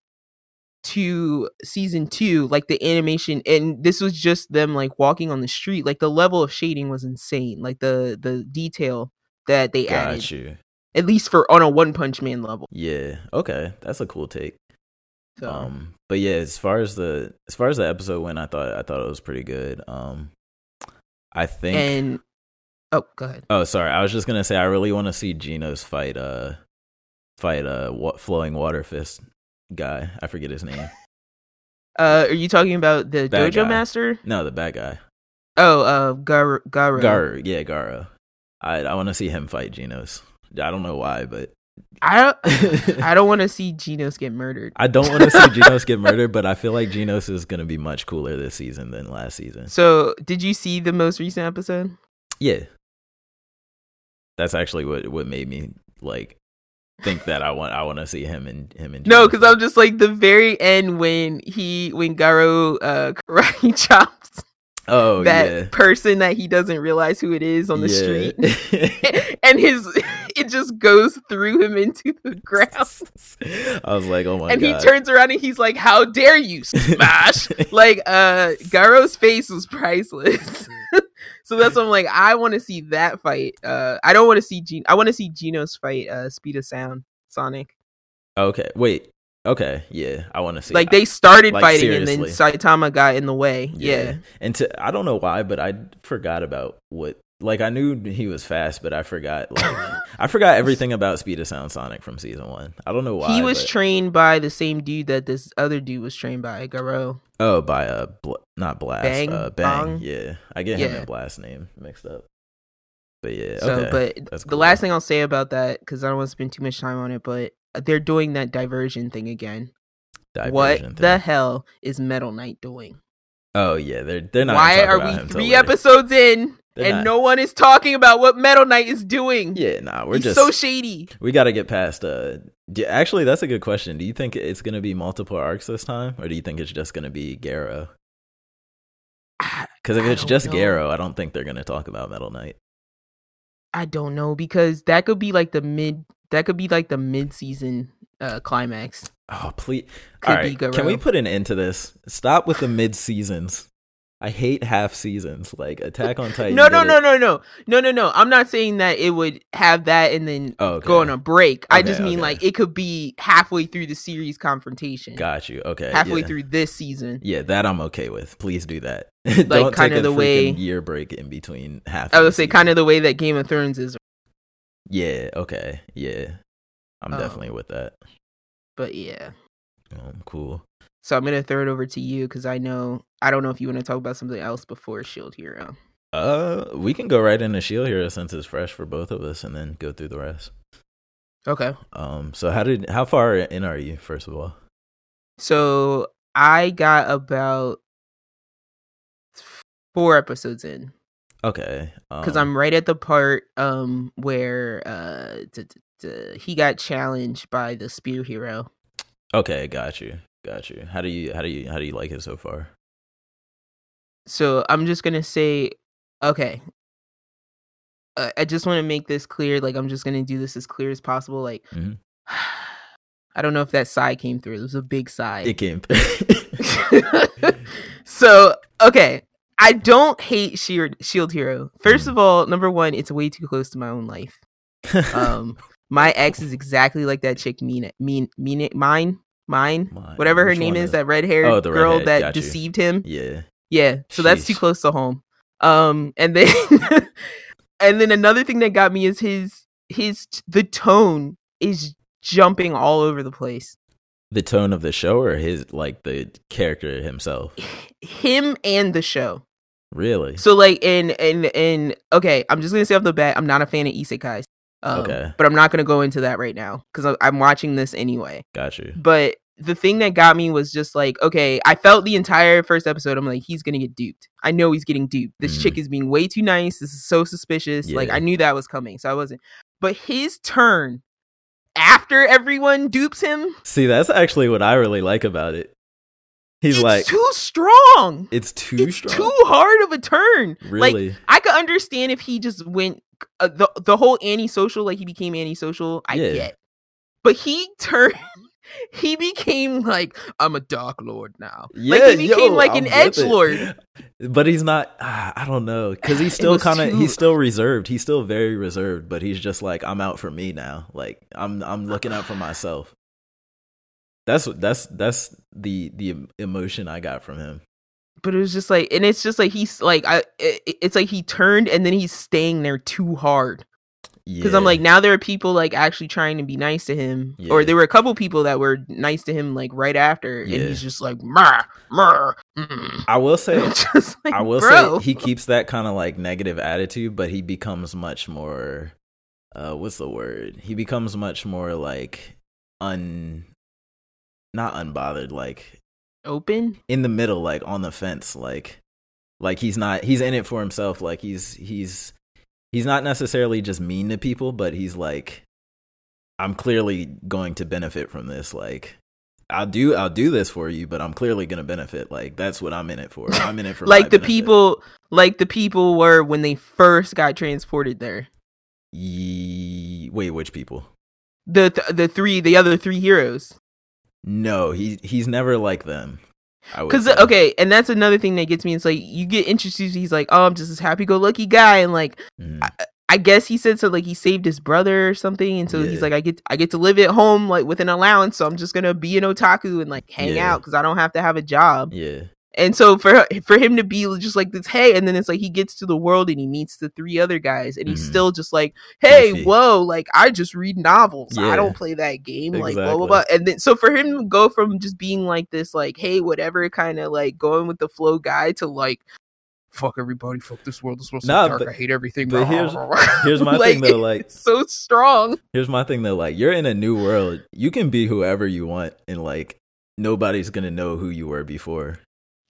to season two like the animation and this was just them like walking on the street like the level of shading was insane like the the detail that they Got added you. at least for on a one punch man level Yeah. Okay. That's a cool take. so Um, but yeah, as far as the as far as the episode went, I thought I thought it was pretty good. Um, I think. and oh go ahead oh, sorry. I was just gonna say I really want to see Genos fight uh fight uh wa- flowing water fist guy. I forget his name. uh are you talking about the Bad dojo guy. master No, the bad guy. oh uh Gar- Garo. Garu. Yeah, Garo. I I want to see him fight Genos. I don't know why, but i don't i don't want to see genos get murdered I don't want to see Genos get murdered. But I feel like Genos is gonna be much cooler this season than last season. so did you see the most recent episode Yeah. That's actually what what made me like think that I want I want to see him and him and no, because I'm just like the very end when he when Garo uh karate chops oh that yeah person that he doesn't realize who it is on the street, street. and his it just goes through him into the ground, I was like, oh my and god. he turns around and he's like, "How dare you smash!" like uh Garo's face was priceless. So that's what I'm like. I want to see that fight. Uh, I don't want to see Gene. I want to see Genos fight. Uh, Speed of Sound, Sonic. okay, wait. Okay, yeah, I want to see. Like they started Like, fighting and then Saitama got in the way. Yeah. And to I don't know why, but I forgot about what like I knew he was fast, but I forgot like I forgot everything about Speed of Sound Sonic from season one. I don't know why. he was but- trained by the same dude that this other dude was trained by, Garo. oh by uh bl- not blast Bang? uh bang Bong? yeah I get him Yeah. and blast name mixed up. But yeah, So, okay. but That's the cool. last thing I'll say about that, because I don't want to spend too much time on it, but they're doing that diversion thing again. what Diversion the hell is Metal Knight doing? Oh yeah, they're they're not. Why are we him three episodes in They're and not. no one is talking about what Metal Knight is doing? Yeah, nah, we're He's just so shady. we got to get past. Uh, do- actually, that's a good question. Do you think it's gonna be multiple arcs this time, or do you think it's just gonna be Garo? Because if I it's just know. Garo, I don't think they're gonna talk about Metal Knight. I don't know because that could be like the mid. That could be like the mid-season uh, climax. Oh please! Could All be can we put an end to this? Stop with the mid seasons. I hate half seasons. Like Attack on Titan. No, no, no, no, no, no, no, no. I'm not saying that it would have that and then Oh, okay. go on a break. I just mean okay. like it could be halfway through the series confrontation, Got you. Okay. halfway yeah. through this season. Yeah, that I'm okay with. Please do that. Don't kinda take a the way- year break in between half. I would say season. kind of the way that Game of Thrones is, Yeah. Okay. Yeah. I'm Um, definitely with that. but yeah. Um, cool. So I'm gonna throw it over to you because I know I don't know if you want to talk about something else before Shield Hero. Uh, we can go right into Shield Hero since it's fresh for both of us, and then go through the rest. Okay. Um, so how did how far in are you? First of all, So I got about four episodes in okay. because um, I'm right at the part um where uh d- d- d- he got challenged by the spear hero. okay. Got you. Got you. How do you how do you how do you like it so far? So I'm just gonna say, okay. Uh, I just want to make this clear. Like I'm just gonna do this as clear as possible. Like Mhm. I don't know if that sigh came through. It was a big sigh. It came. so okay i don't hate shield, shield hero first Mm. of all number one it's way too close to my own life um my ex is exactly like that chick mean mean mean mine mine Mine. whatever her Which name is that red haired Oh, girl redhead, that got you. deceived him Yeah. yeah so that's too close to home um and then and then another thing that got me is his his the tone is jumping all over the place The tone of the show, or his like the character himself. him and the show Really? So like in in in okay, I'm just gonna say off the bat, I'm not a fan of isekais. Um, Okay. But I'm not gonna go into that right now because I'm watching this anyway. Got you. But the thing that got me was just like, okay, I felt the entire first episode. I'm like, he's gonna get duped. I know he's getting duped. This Mhm. chick is being way too nice. This is so suspicious. Like I knew that was coming, so I wasn't. But his turn after everyone dupes him, See, that's actually what I really like about it. He's it's like, too strong. it's too it's strong. too hard of a turn. Like really? I could understand if he just went uh, the the whole antisocial, like he became antisocial. I Yeah. get, but he turned. He became like I'm a dark lord now. like he became yo, like I'm an edge lord. But he's not. ah, I don't know because he's still kind of. too- He's still reserved. He's still very reserved. But he's just like, I'm out for me now. Like I'm. I'm looking out for myself. That's that's that's the the emotion I got from him. But it was just like, and it's just like he's like, I. It, it's like he turned and then he's staying there too hard. Because I'm like, now there are people like actually trying to be nice to him, or there were a couple people that were nice to him like right after, and Yeah. he's just like, mm." I will say. just like, I will bro. say he keeps that kind of like negative attitude, but he becomes much more. Uh, what's the word? He becomes much more like un, not unbothered, like open. in the middle, like on the fence, like like he's not he's in it for himself. Like he's he's he's not necessarily just mean to people, but he's like I'm clearly going to benefit from this. Like, I'll do I'll do this for you, but I'm clearly gonna benefit. Like that's what I'm in it for. I'm in it for like the benefit. people, like the people were when they first got transported there. Ye- wait, which people? The th- the three, the other three heroes. No, he he's never like them. Because okay, and that's another thing that gets me. It's like you get introduced. He's like, oh, I'm just this happy-go-lucky guy, and like, mm. I, I, guess he said so. Like he saved his brother or something, and so yeah. he's like, I get I get to live at home like with an allowance, so I'm just gonna be an otaku and like hang yeah. out because I don't have to have a job. Yeah. And so for for him to be just like this, hey, and then it's like he gets to the world and he meets the three other guys, and he's Mhm. still just like, hey, Goofy. whoa, like I just read novels, I don't play that game, like blah blah blah. And then so for him to go from just being like this, like hey, whatever, kind of like going with the flow guy to like. Fuck everybody! Fuck this world! This world's so dark. but- I hate everything. but here's- here's my thing, though, like- it's so strong. Here's my thing though, like you're in a new world. You can be whoever you want and like nobody's gonna know who you were before.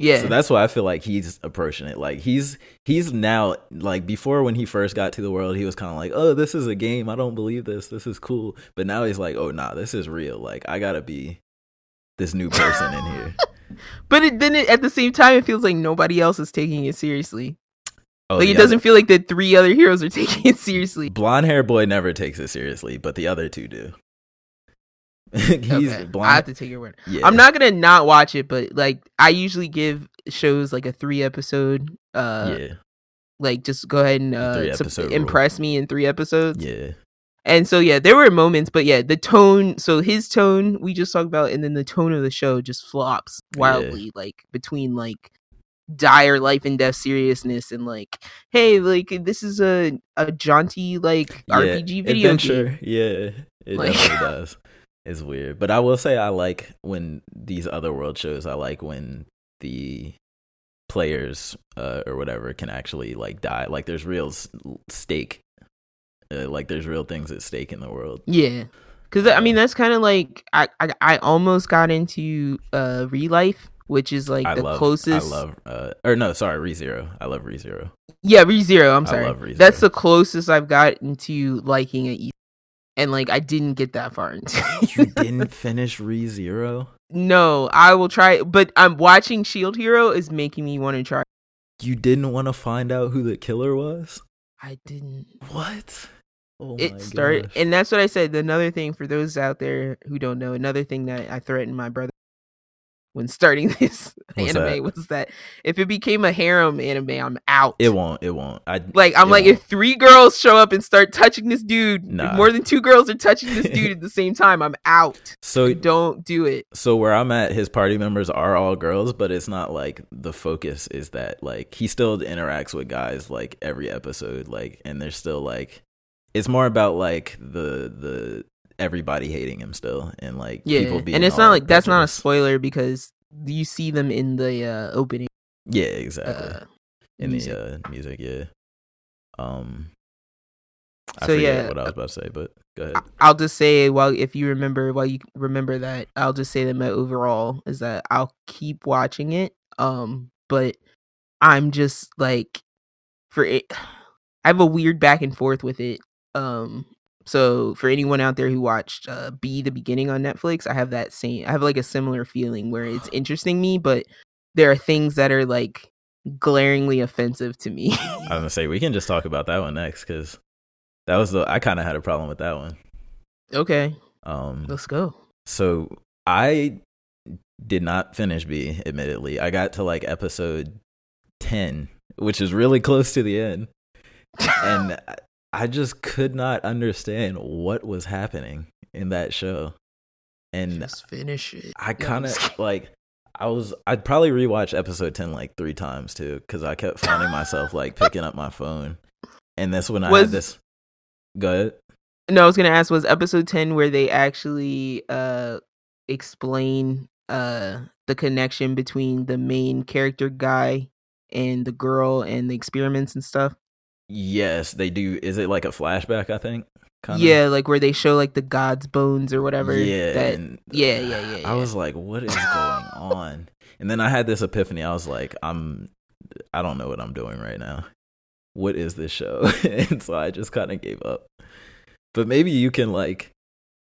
Yeah, So that's why I feel like he's approaching it. Like he's he's now like before when he first got to the world, he was kind of like, "Oh, this is a game. I don't believe this. This is cool." But now he's like, "Oh, nah, this is real. Like I gotta be this new person in here." but it, then it, at the same time, it feels like nobody else is taking it seriously. Oh, like it doesn't feel like the three other heroes are taking it seriously. Blonde hair boy never takes it seriously, but the other two do. he's Okay, I have to take your word. Yeah, I'm not gonna not watch it, but like I usually give shows like a three episode. Uh, Yeah, like just go ahead and uh, three sup- episode rule. impress me in three episodes. yeah, And so yeah, there were moments, but yeah, the tone. So his tone we just talked about, and then the tone of the show just flops wildly, like between like dire life and death seriousness and like, hey, like this is a a jaunty like yeah. RPG video adventure. game. Yeah, it Like- definitely does. It's weird, but I will say I like when these other world shows. I like when the players uh, or whatever can actually like die. Like there's real s- stake. Uh, like there's real things at stake in the world. Yeah. Cause I mean that's kind of like I, I I almost got into uh Re Life, which is like I the love. closest. I love. Uh, or no, sorry, ReZero. I love ReZero. Yeah, Re Zero. I'm sorry. ReZero. That's the closest I've gotten to liking it, and like I didn't get that far into. You didn't finish Re Zero. no, I will try, but I'm watching Shield Hero is making me want to try. You didn't want to find out who the killer was. I didn't. What? Oh it started, gosh. and that's what I said. Another thing for those out there who don't know, another thing that I threatened my brother when starting this What's anime that? was that if it became a harem anime, I'm out. It won't. It won't. I Like I'm like, won't. if three girls show up and start touching this dude, Nah. more than two girls are touching this dude at the same time, I'm out. so Don't do it. so where I'm at, his party members are all girls, but it's not like the focus is that like he still interacts with guys like every episode, like, and there's still like it's more about like the the everybody hating him still and like Yeah, people being and it's not like that's not a spoiler because you see them in the uh, opening. yeah exactly Uh, in music. the uh, music yeah um I So, yeah, what I was about to say, but go ahead. I'll just say while if you remember while you remember that I'll just say that my overall is that I'll keep watching it. Um, but I'm just like for it, I have a weird back and forth with it. Um, so for anyone out there who watched uh, B the beginning on Netflix, I have that same I have like a similar feeling where it's interesting me, but there are things that are like glaringly offensive to me. I was gonna say we can just talk about that one next because that was the I kind of had a problem with that one. okay, Um, let's go. so I did not finish B. Admittedly, I got to like episode ten, which is really close to the end, and I- I just could not understand what was happening in that show, and Just finish it. I kind of like I was I'd probably rewatch episode 10 like 3 times too cuz I kept finding myself like picking up my phone. And that's when I Was- had this Go ahead. No, I was gonna ask was episode ten where they actually uh explain uh the connection between the main character guy and the girl and the experiments and stuff. Yes, they do. Is it like a flashback, I think? Kinda? Yeah, like where they show like the god's bones or whatever. Yeah. that- and, yeah, yeah, yeah, I was like, what is going on? And then I had this epiphany. I was like, I'm I don't know what I'm doing right now. What is this show? and so I just kind of gave up. But maybe you can like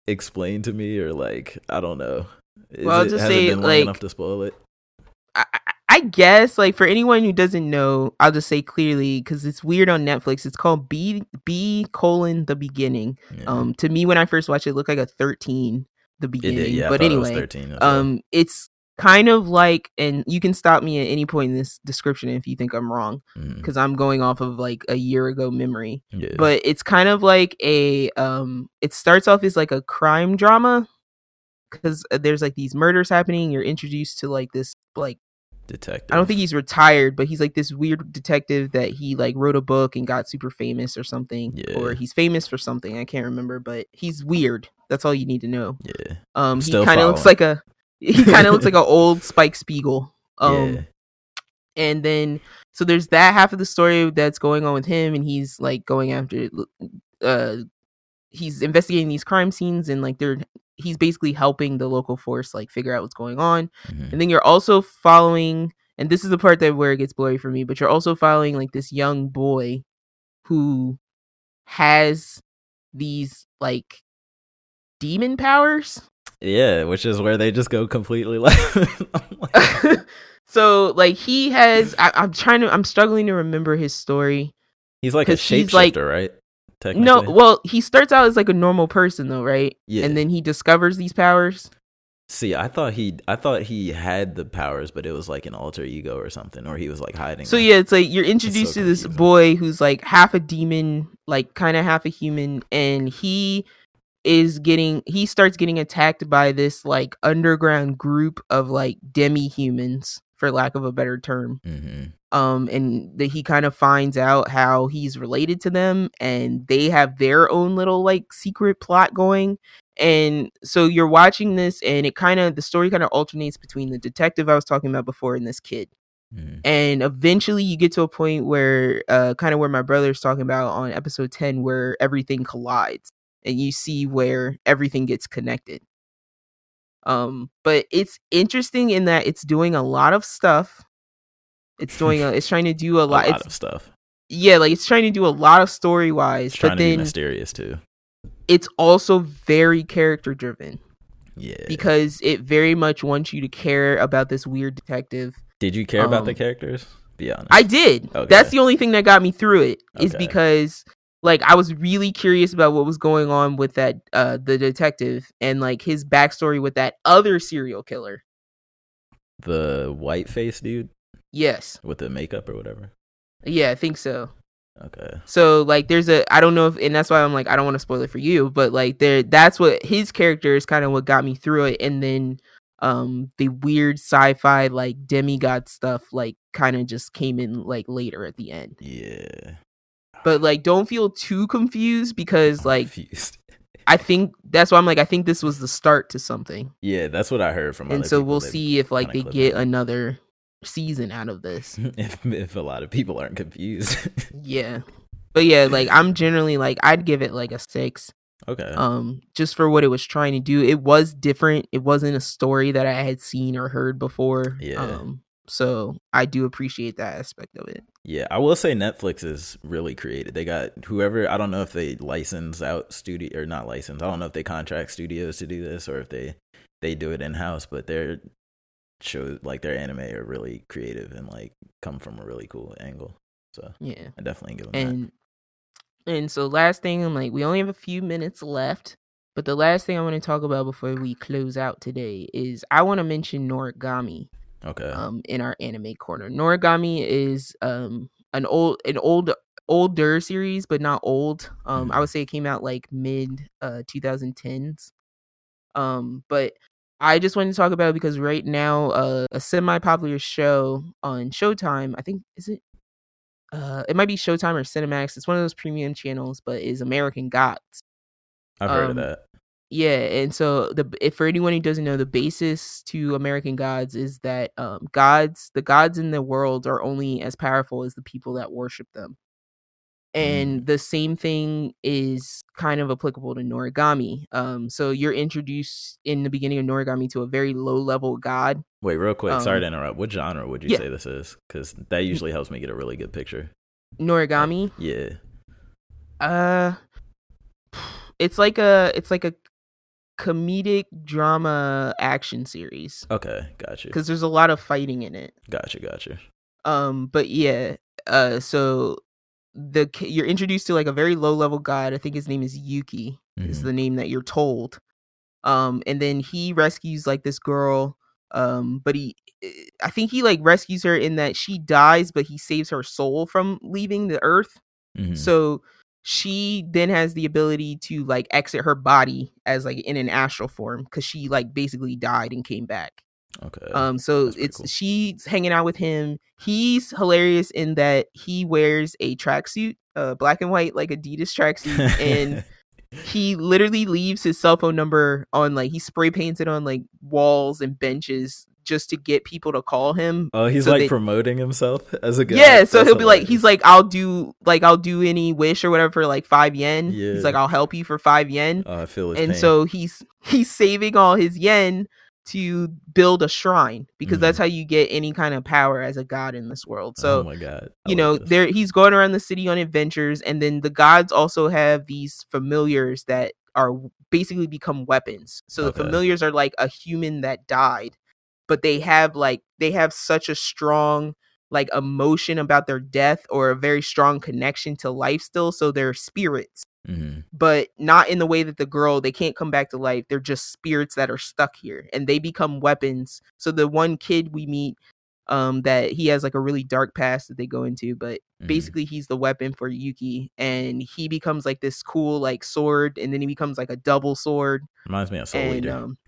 explain to me or like I don't know. Is Well, I'll just has it say, been long like- enough to spoil it? I, I- guess like for anyone who doesn't know, I'll just say clearly because it's weird on Netflix. It's called B B colon the beginning. Yeah. Um, to me when I first watched it, it looked like a thirteen the beginning. did, yeah. But anyway, 13 as well. um, it's kind of like, and you can stop me at any point in this description if you think I'm wrong because I'm going off of like a year ago memory. yeah. But it's kind of like a um, it starts off as like a crime drama because there's like these murders happening. You're introduced to like this like detective. I don't think he's retired, but he's like this weird detective that he like wrote a book and got super famous or something. Yeah. Or he's famous for something. I can't remember, but he's weird. That's all you need to know. Yeah. Um, he kind of looks like a he kind of looks like an old Spike Spiegel. Um, yeah. and then so there's that half of the story that's going on with him, and he's like going after, uh, he's investigating these crime scenes, and like they're he's basically helping the local force like figure out what's going on. Mhm. And then you're also following, and this is the part that where it gets blurry for me, but you're also following like this young boy who has these like demon powers. Yeah, which is where they just go completely left. Like, so like he has I, i'm trying to i'm struggling to remember his story he's like a shapeshifter, like- right? Technically. no well he starts out as like a normal person though right Yeah. and then he discovers these powers See, I thought he, I thought he had the powers, but it was like an alter ego or something, or he was like hiding. so them. yeah it's like you're introduced to this boy who's like half a demon like kind of half a human and he is getting he starts getting attacked by this like underground group of like demi-humans for lack of a better term Mhm. Um and that he kind of finds out how he's related to them and they have their own little like secret plot going. And so you're watching this and it kind of the story kind of alternates between the detective i was talking about before and this kid. Mhm. and eventually you get to a point where uh kind of where my brother's talking about on episode 10 where everything collides and you see where everything gets connected. Um but it's interesting in that it's doing a lot of stuff it's doing a, it's trying to do a a lot, lot of stuff. yeah like it's trying to do a lot of story wise but to be then mysterious too. it's also very character driven Yeah. because it very much wants you to care about this weird detective Did you care about the um, characters? Be honest. I did. Okay. That's the only thing that got me through it. Is Okay. because like I was really curious about what was going on with that uh the detective and like his backstory with that other serial killer. the white face dude Yes. with the makeup or whatever. Yeah, I think so. Okay. So like there's a I don't know if and that's why I'm like I don't want to spoil it for you, but like there that's what his character is kind of what got me through it and then um the weird sci-fi like demigod stuff like kind of just came in like later at the end. Yeah. But like don't feel too confused because like Confused. I think that's why I'm like I think this was the start to something. Yeah, that's what I heard from. And so we'll see if like they get it. another season out of this. if if a lot of people aren't confused. yeah. But yeah, like I'm generally like I'd give it like a 6. okay. um just for what it was trying to do it was different it wasn't a story that i had seen or heard before Yeah. um so i do appreciate that aspect of it Yeah, I will say Netflix is really creative. They got whoever I don't know if they license out studio or not license. I don't know if they contract studios to do this or if they they do it in house, but their shows like their anime are really creative and like come from a really cool angle. So yeah I definitely give them that. and and so last thing i'm like we only have a few minutes left but the last thing i want to talk about before we close out today is i want to mention noragami Okay. um in our anime corner noragami is um an old an old older series but not old um i Mhm. would say it came out like mid uh 2010s um but i just wanted to talk about it because right now uh, a semi-popular show on showtime i think is it uh it might be showtime or cinemax it's one of those premium channels but is american gods I've heard of um, that. yeah, and so the if for anyone who doesn't know, the basis to American Gods is that um, gods, the gods in the world, are only as powerful as the people that worship them. And the same thing is kind of applicable to Noragami. Um, so you're introduced in the beginning of Noragami to a very low level god. Wait, real quick. sorry um, to interrupt. What genre would you yeah. say this is? Because that usually helps me get a really good picture. Noragami, Yeah. uh, it's like a, it's like a, comedic drama action series Okay, gotcha. because there's a lot of fighting in it. Gotcha, gotcha. Um, but yeah, uh, so the you're introduced to like a very low level god. I think his name is Yuki. Is Mhm. the name that you're told. Um, and then he rescues like this girl. Um, but he, eh, I think he like rescues her in that she dies, but he saves her soul from leaving the earth. Mhm. So she then has the ability to like exit her body as like in an astral form because she like basically died and came back. Okay. Um, so that's it's cool. she's hanging out with him. He's hilarious in that he wears a tracksuit, uh, black and white like Adidas tracksuit, and he literally leaves his cell phone number on like he spray paints it on like walls and benches just to get people to call him. oh, he's so like they- promoting himself as a guy. Yeah, so That's he'll be like, he's like, I'll do like I'll do any wish or whatever for like five yen. Yeah. He's like, I'll help you for five yen Oh, I feel his and pain. so he's he's saving all his yen to build a shrine because Mhm. that's how you get any kind of power as a god in this world. oh So my god, I you know, this. there he's going around the city on adventures, and then the gods also have these familiars that are basically become weapons. So Okay. the familiars are like a human that died, but they have like they have such a strong like emotion about their death or a very strong connection to life still. So they're spirits Mhm. but not in the way that the girl they can't come back to life they're just spirits that are stuck here and they become weapons so the one kid we meet um that he has like a really dark past that they go into but Mhm. basically he's the weapon for Yuki and he becomes like this cool like sword and then he becomes like a double sword reminds me of Soul and Eater. um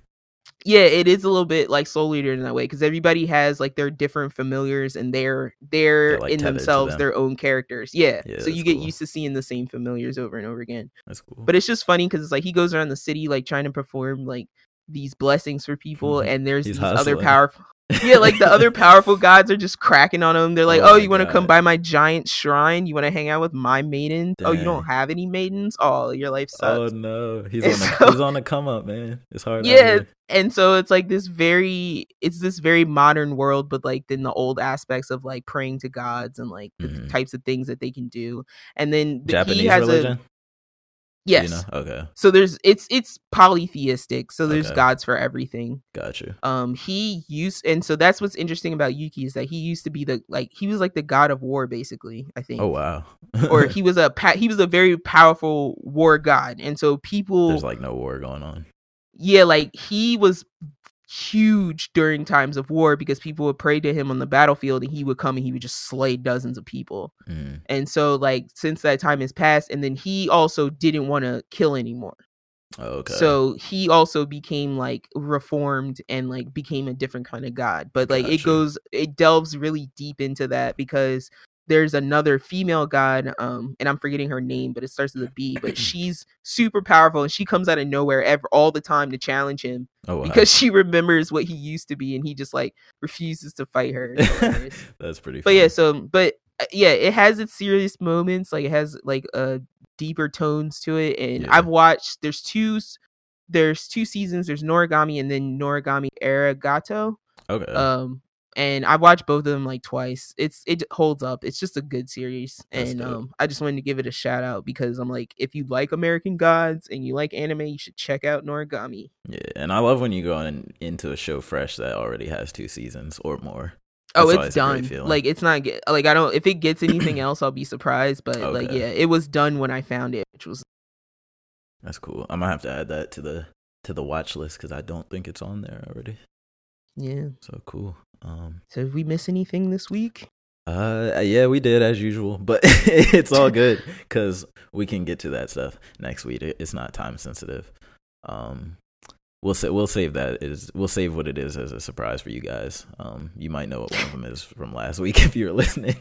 yeah it is a little bit like Soul Eater in that way because everybody has like their different familiars and they're they're like, in themselves them. their own characters yeah, Yeah, so you get cool. used to seeing the same familiars over and over again That's cool. but it's just funny because it's like he goes around the city like trying to perform like these blessings for people and there's He's these other powerful yeah like the other powerful gods are just cracking on him they're like Oh oh, you want to come by my giant shrine you want to hang out with my maidens oh you don't have any maidens oh your life sucks." oh no, he's And on the so- he's on the come up, man. It's hard. yeah and so it's like this very it's this very modern world but like then the old aspects of like praying to gods and like the Mhm. types of things that they can do and then the, Japanese he has religion. a yes You know? Okay, so there's it's it's polytheistic so there's Okay. gods for everything got you. um he used and so that's what's interesting about yuki is that he used to be the like he was like the god of war basically i think Oh wow. or he was a he was a very powerful war god and so people There's like no war going on. yeah like he was huge during times of war because people would pray to him on the battlefield and he would come and he would just slay dozens of people Mm. and so like since that time has passed and then he also didn't want to kill anymore okay. so he also became like reformed and like became a different kind of god. But like it goes it delves really deep into that because there's another female god, um, and I'm forgetting her name, but it starts with a B, but she's super powerful and she comes out of nowhere ever all the time to challenge him oh wow. because she remembers what he used to be and he just like refuses to fight her. That's pretty. but yeah, so but uh, yeah, it has its serious moments. Like it has like uh deeper tones to it, and Yeah. I've watched. There's two. There's two seasons. There's Noragami and then Noragami Aragoto. okay. Um, and I watched both of them like twice. It's it holds up. It's just a good series, That's and dope. um, I just wanted to give it a shout out because I'm like, if you like American Gods and you like anime, you should check out Noragami. yeah, and I love when you go in, into a show fresh that already has two seasons or more. Oh, That's it's a great done. Like it's not get like I don't. If it gets anything else, I'll be surprised. But like yeah, it was done when I found it, which was That's cool. I'm gonna have to add that to the to the watch list because I don't think it's on there already. yeah. So cool. Um. So did we miss anything this week? Uh. Yeah, we did as usual, but it's all good because we can get to that stuff next week. It's not time sensitive. Um. We'll say we'll save that is we'll save what it is as a surprise for you guys. Um, you might know what one of them is from last week if you're listening.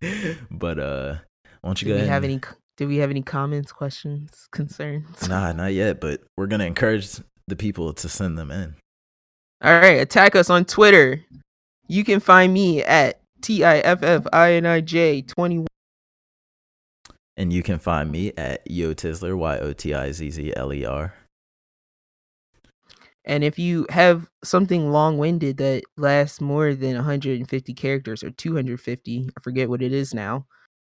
but uh, why don't you Did go we ahead? have any? Did we have any comments, questions, concerns? Nah, not yet. But we're gonna encourage the people to send them in. All right, attack us on Twitter. You can find me at T I F F I N I J twenty one. And you can find me at Yo Tizzler, Y O T I Z Z L E R. And if you have something long winded that lasts more than 150 characters or 250, I forget what it is now,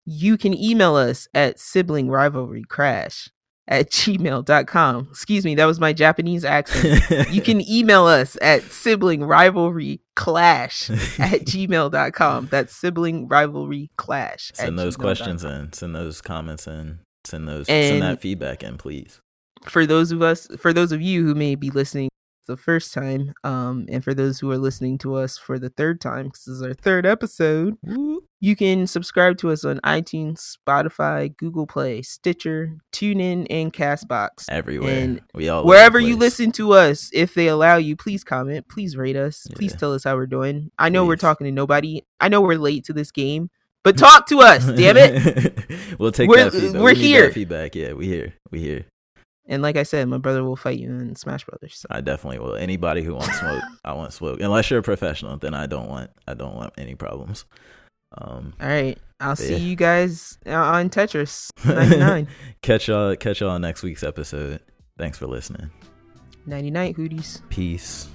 you can email us at sibling rivalry crash at gmail.com. Excuse me, that was my Japanese accent. you can email us at sibling rivalry clash at gmail.com. That's sibling rivalry clash. Send those questions in, send those comments in, send those and send that feedback in, please. For those of us for those of you who may be listening the first time, um, and for those who are listening to us for the third time, because this is our third episode, you can subscribe to us on iTunes, Spotify, Google Play, Stitcher, TuneIn, and Castbox. Everywhere. And we all wherever you listen to us, if they allow you, please comment, please rate us, yeah. please tell us how we're doing. I know please. we're talking to nobody. I know we're late to this game, but talk to us, damn it. we'll take we're, that feedback. We're we here. feedback. Yeah, we here. We here. And like I said, my brother will fight you in Smash Brothers. So. I definitely will. Anybody who wants smoke, I want smoke. Unless you're a professional, then I don't want I don't want any problems. Um, All right, I'll see yeah. you guys on Tetris 99. catch y'all catch y'all on next week's episode. Thanks for listening. 99 hoodies. Peace.